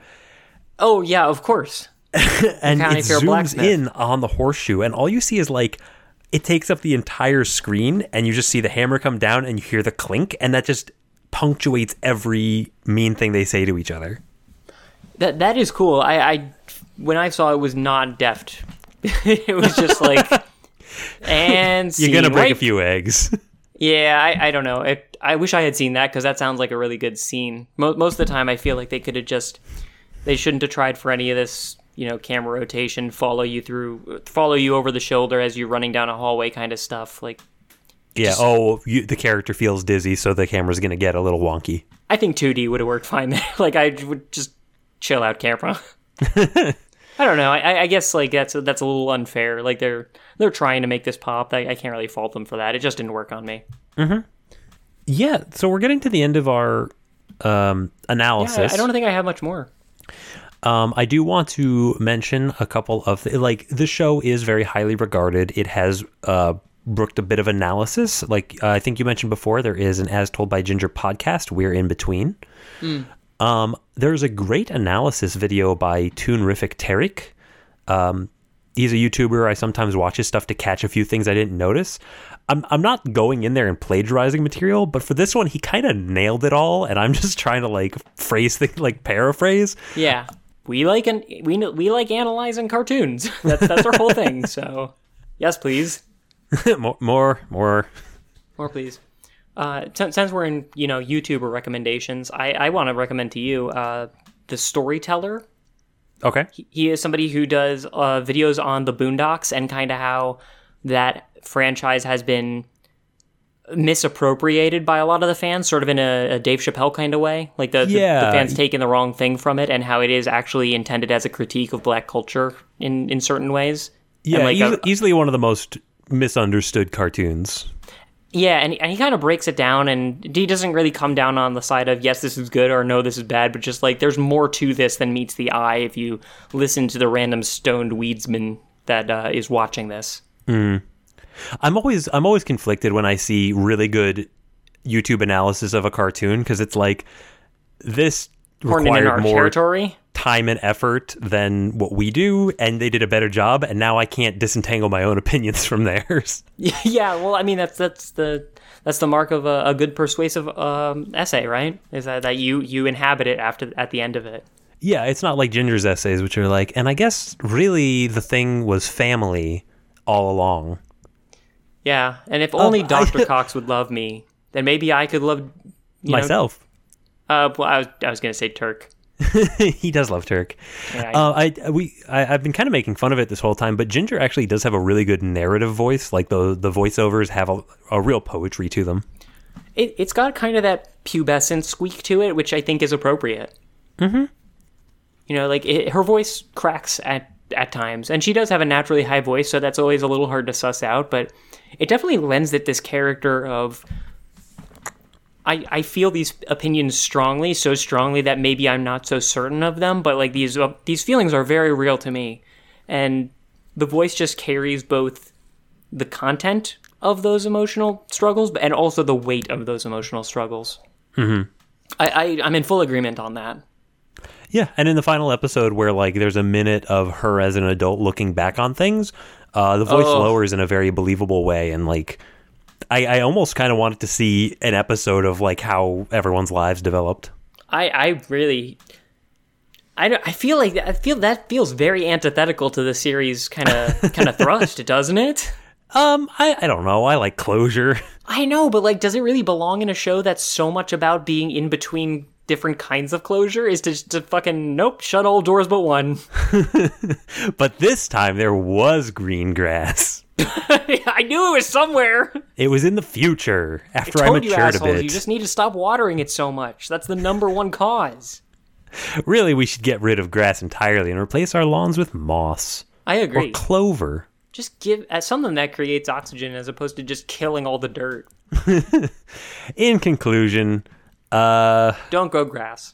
Oh yeah, of course. and it zooms blacksmith. in on the horseshoe, and all you see is like it takes up the entire screen, and you just see the hammer come down, and you hear the clink, and that just punctuates every mean thing they say to each other. That that is cool. I, I when I saw it was not deft. it was just like and You're gonna break a few eggs. Yeah, I, I don't know. It, I wish I had seen that because that sounds like a really good scene. Mo- most of the time, I feel like they could have just they shouldn't have tried for any of this you know, camera rotation, follow you through, follow you over the shoulder as you're running down a hallway, kind of stuff. Like, Yeah. oh, you, the character feels dizzy, so the camera's gonna get a little wonky. I think 2D would have worked fine there. like, I would just chill out camera. I don't know. I, I guess like that's that's a little unfair. Like they're they're trying to make this pop. I, I can't really fault them for that. It just didn't work on me. Yeah. So we're getting to the end of our um, Yeah, analysis. I don't think I have much more. Um, I do want to mention a couple of th- like the show is very highly regarded. It has uh, brooked a bit of analysis. Like uh, I think you mentioned before, there is an As Told by Ginger podcast. We're in between. Um, there's a great analysis video by Toonrific Tarek. Um, he's a YouTuber. I sometimes watch his stuff to catch a few things I didn't notice. I'm I'm not going in there and plagiarizing material, but for this one, he kind of nailed it all, and I'm just trying to like phrase things, like paraphrase. Yeah, we like an we we like analyzing cartoons. That's that's our whole thing. So yes, please, more, more, more. more please. Uh, since since we're in you know YouTuber recommendations, I I want to recommend to you uh, the Storyteller. Okay. he is somebody who does uh, videos on the Boondocks and kind of how that franchise has been misappropriated by a lot of the fans, sort of in a, a Dave Chappelle kind of way. Like the, the- the, fans taking the wrong thing from it, and how it is actually intended as a critique of black culture in in certain ways. Yeah, like easily, a- easily one of the most misunderstood cartoons. Yeah, and, and he kind of breaks it down, and he doesn't really come down on the side of yes, this is good or no, this is bad, but just like there's more to this than meets the eye if you listen to the random stoned weedsman that uh, is watching this. I'm always I'm always conflicted when I see really good YouTube analysis of a cartoon because it's like this required more territory. time and effort than what we do, and they did a better job, and now I can't disentangle my own opinions from theirs. yeah, well, I mean that's that's the that's the mark of a, a good persuasive um, essay, right? Is that, that you you inhabit it after at the end of it. Yeah, it's not like Ginger's essays, which are like, and I guess really the thing was family all along. Yeah, and if only I- Doctor Cox would love me, then maybe I could love you know- Myself, uh, well, I was I was gonna say Turk. he does love Turk. Yeah, I- Uh, I we I, I've been kind of making fun of it this whole time, but Ginger actually does have a really good narrative voice. Like the the voiceovers have a, a real poetry to them. it, it's got kind of that pubescent squeak to it, which I think is appropriate. Mm-hmm. You know, like it, her voice cracks at at times, and she does have a naturally high voice, so that's always a little hard to suss out. But it definitely lends it this character of. I, I feel these opinions strongly, so strongly that maybe I'm not so certain of them, but like these uh, these feelings are very real to me, and the voice just carries both the content of those emotional struggles, but- and also the weight of those emotional struggles. Mm-hmm. I, I I'm in full agreement on that. Yeah, and in the final episode where like there's a minute of her as an adult looking back on things, uh, the voice Oh. lowers in a very believable way, and like I, I almost kind of wanted to see an episode of like how everyone's lives developed. I I really. I, don't- I feel like I feel that feels very antithetical to the series kind of kind of thrust, doesn't it? Um, I, I don't know. I like closure. I know, but like, does it really belong in a show that's so much about being in between different kinds of closure? Is to, to fucking nope, shut all doors but one. but this time there was green grass. I knew it was somewhere. It was in the future after I, Told you matured a assholes, bit. you just need to stop watering it so much. That's the number one cause. Really, we should get rid of grass entirely and replace our lawns with moss I or agree. clover. just give as something that creates oxygen as opposed to just killing all the dirt. In conclusion, uh, Don't grow grass.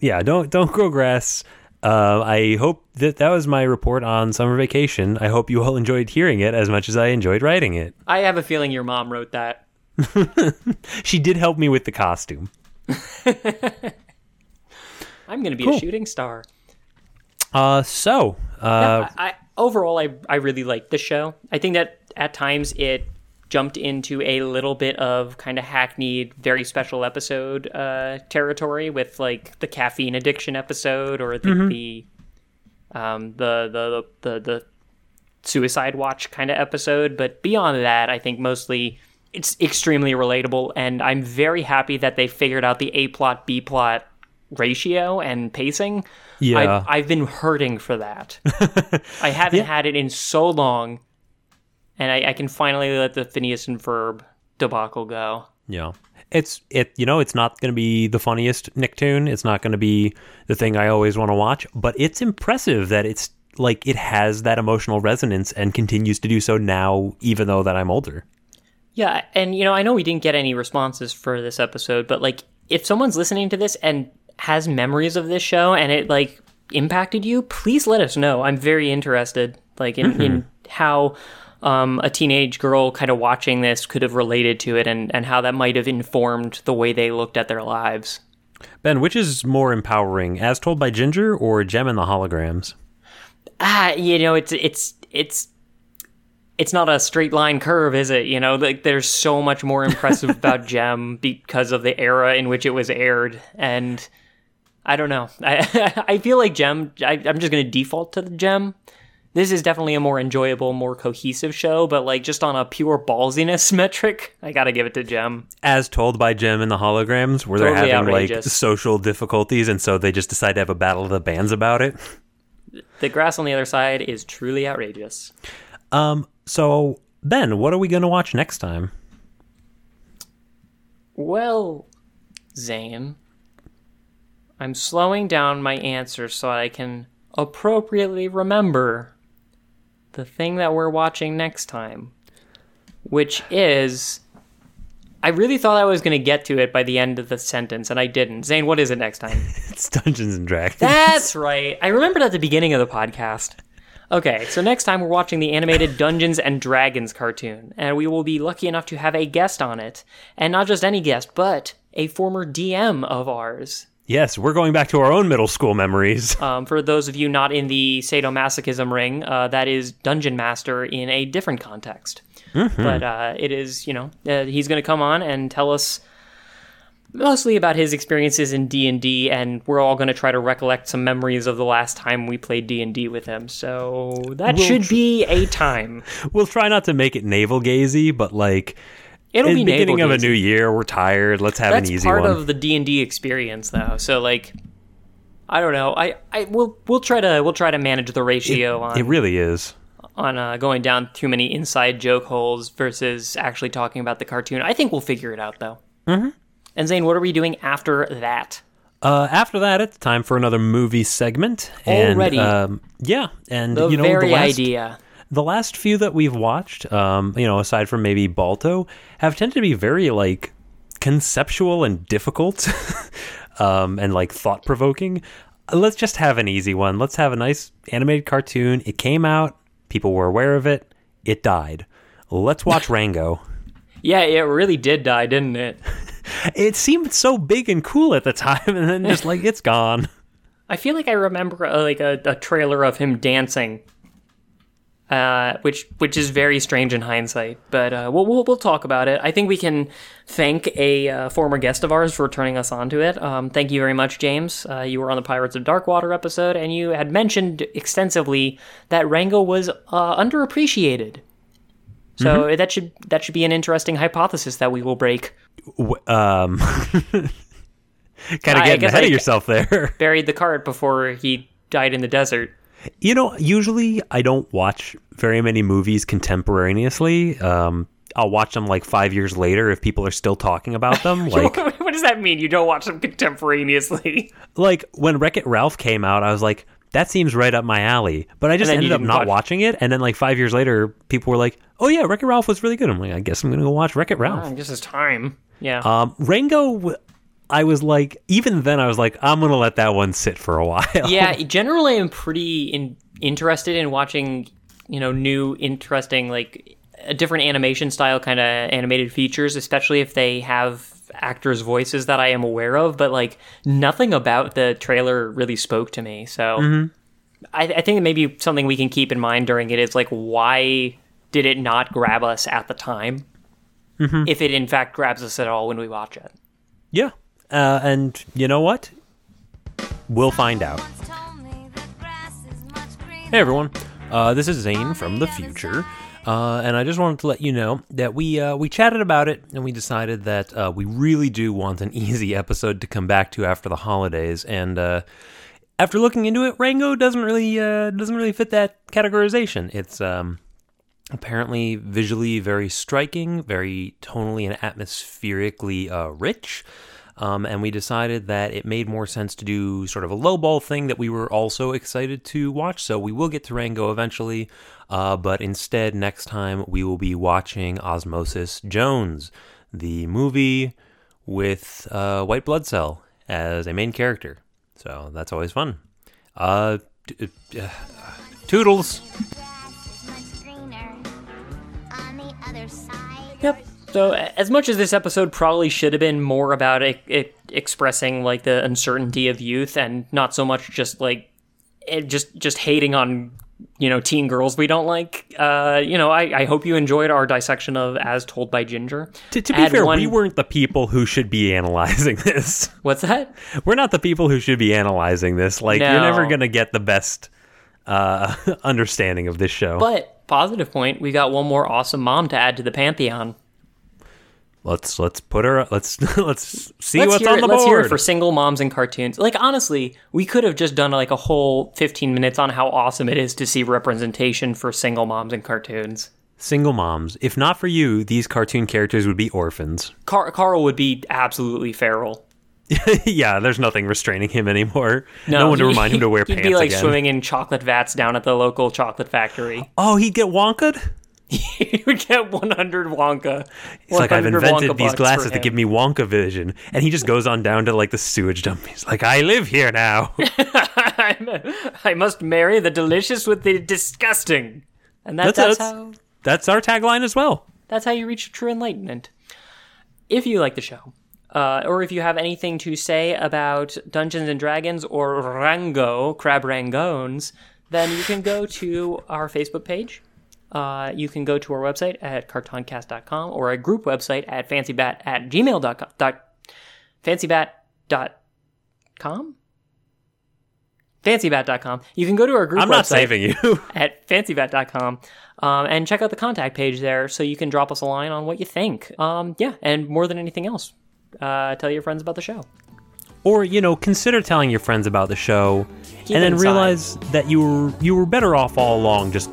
yeah, don't don't grow grass. Uh, I hope that that was my report on summer vacation. I hope you all enjoyed hearing it as much as I enjoyed writing it. I have a feeling your mom wrote that. She did help me with the costume. I'm going to be Cool. a shooting star. Uh, so uh, I, I overall I I really like the show. I think that at times it jumped into a little bit of kind of hackneyed, very special episode uh, territory with like the caffeine addiction episode or the the, um, the the the the suicide watch kind of episode. But beyond that, I think mostly it's extremely relatable, and I'm very happy that they figured out the A plot B plot ratio and pacing. Yeah. I've, I've been hurting for that. I haven't had it in so long, and I, I can finally let the Phineas and Ferb debacle go. Yeah. It's it you know, it's not gonna be the funniest Nicktoon. It's not gonna be the thing I always want to watch, but it's impressive that it's like it has that emotional resonance and continues to do so now, even though that I'm older. Yeah, and you know, I know we didn't get any responses for this episode, but like if someone's listening to this and has memories of this show and it like impacted you, please let us know. I'm very interested like in, in mm-hmm. how um, a teenage girl kind of watching this could have related to it and, and how that might have informed the way they looked at their lives. Ben, which is more empowering, as told by Ginger or Jem and the Holograms? ah, you know, it's it's it's it's not a straight line curve, is it? You know, like there's so much more impressive about Jem because of the era in which it was aired, and I don't know. I I feel like Jem. I, I'm just gonna default to the Jem. This is definitely a more enjoyable, more cohesive show, but like just on a pure ballsiness metric, I gotta give it to Jem. As told by Jem in the Holograms, where they're Totally having like social difficulties, and so they just decide to have a battle of the bands about it. The grass on the other side is truly outrageous. Um, so Ben, what are we gonna watch next time? Well, Zane, I'm slowing down my answer so I can appropriately remember the thing that we're watching next time, which is. I really thought I was going to get to it by the end of the sentence, and I didn't. Zane, what is it next time? It's Dungeons and Dragons. That's right. I remembered at the beginning of the podcast. Okay, so next time we're watching the animated Dungeons and Dragons cartoon, and we will be lucky enough to have a guest on it. And not just any guest, but a former DM of ours. Yes, we're going back to our own middle school memories. Um, for those of you not in the sadomasochism ring, uh, that is Dungeon Master in a different context. But uh, it is, you know, uh, he's going to come on and tell us mostly about his experiences in D&D and we're all going to try to recollect some memories of the last time we played D&D with him. So that We'll should tr- be a time. we'll try not to make it navel gazy, but like It'll in be the beginning of a new year, we're tired. Let's have That's an easy one. It's part one. of the D&D experience though. So like I don't know. I, I we'll we'll try to we'll try to manage the ratio on it really is. on uh, going down too many inside joke holes versus actually talking about the cartoon. I think we'll figure it out though. Mm-hmm. And Zane, what are we doing after that? Uh, after that, it's time for another movie segment. And, Already? um, yeah, and The you know very the last, idea. The last few that we've watched, um, you know, aside from maybe Balto, have tended to be very like conceptual and difficult, um, and like thought provoking. Let's just have an easy one. Let's have a nice animated cartoon. It came out, people were aware of it. It died. Let's watch Rango. Yeah, it really did die, didn't it? It seemed so big and cool at the time, and then just like it's gone. I feel like I remember uh, like a, a trailer of him dancing, uh, which which is very strange in hindsight. But uh, we'll, we'll we'll talk about it. I think we can thank a uh, former guest of ours for turning us onto it. Um, thank you very much, James. Uh, you were on the Pirates of Darkwater episode, and you had mentioned extensively that Rango was uh, underappreciated. So that should that should be an interesting hypothesis that we will break. Um, kind of getting ahead I- of yourself there. Buried the cart before he died in the desert. You know, usually I don't watch very many movies contemporaneously. Um, I'll watch them like five years later if people are still talking about them. Like, what does that mean? You don't watch them contemporaneously? like when Wreck It Ralph came out, I was like, that seems right up my alley. But I just ended up didn't watch- watching it. And then like five years later, people were like, oh yeah, Wreck It Ralph was really good. I'm like, I guess I'm gonna go watch Wreck It Ralph. I guess it's time. Yeah. Um, Rango, I was like, even then, I was like, I'm gonna let that one sit for a while. yeah, generally I'm pretty in, interested in watching, you know, new interesting like a different animation style kind of animated features, especially if they have actors' voices that I am aware of, but like nothing about the trailer really spoke to me. So mm-hmm. I, I think maybe something we can keep in mind during it is like why did it not grab us at the time? Mm-hmm. If it in fact grabs us at all when we watch it. Yeah. Uh, and you know what? We'll find out. Hey everyone, uh, this is Zane from the future. Uh, and I just wanted to let you know that we uh, we chatted about it and we decided that uh, we really do want an easy episode to come back to after the holidays. And uh, after looking into it, Rango doesn't really uh, doesn't really fit that categorization. It's um, apparently visually very striking, very tonally and atmospherically uh, rich. Um, and we decided that it made more sense to do sort of a lowball thing that we were also excited to watch. So we will get to Rango eventually, uh, but instead, next time we will be watching Osmosis Jones, the movie with uh, White Blood Cell as a main character. So that's always fun. Uh, d- uh, toodles. grass is much greener on the other side. Yep. So, as much as this episode probably should have been more about it, it expressing like the uncertainty of youth, and not so much just like it just just hating on you know teen girls we don't like. Uh, you know, I, I hope you enjoyed our dissection of As Told by Ginger. To, to be Add fair, one- we weren't the people who should be analyzing this. What's that? We're not the people who should be analyzing this. Like, you're never going to get the best uh, understanding of this show. But positive point, we got one more awesome mom to add to the pantheon. Let's let's put her. Let's let's see let's what's on it, the let's hear it board. for single moms and cartoons. Like honestly, we could have just done like a whole 15 minutes on how awesome it is to see representation for single moms and cartoons. Single moms. If not for you, these cartoon characters would be orphans. Car- Carl would be absolutely feral. yeah, there's nothing restraining him anymore. No, one to remind him to wear he'd pants be like again. swimming in chocolate vats down at the local chocolate factory. Oh, he'd get wonked. would get 100 Wonka. It's like I've 100 invented Wonka these glasses to him. give me Wonka vision, and he just goes on down to like the sewage dump. He's like, I live here now. I must marry the delicious with the disgusting. And that, That's- that's, that's- how That's our tagline as well. that's how you reach true enlightenment. If you like the show, uh, or if you have anything to say about Dungeons and Dragons or Rango, Crab Rangones, then you can go to our Facebook page. Uh, you can go to our website at cartoncast.com or a group website at fancybat at gmail.com. Dot, fancybat.com? Fancybat.com. You can go to our group I'm website not saving you. at fancybat.com um, and check out the contact page there so you can drop us a line on what you think. Um, yeah, and more than anything else, uh, tell your friends about the show. or you know, consider telling your friends about the show, Keep and then inside. realize that you were you were better off all along just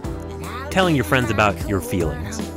telling your friends about your feelings.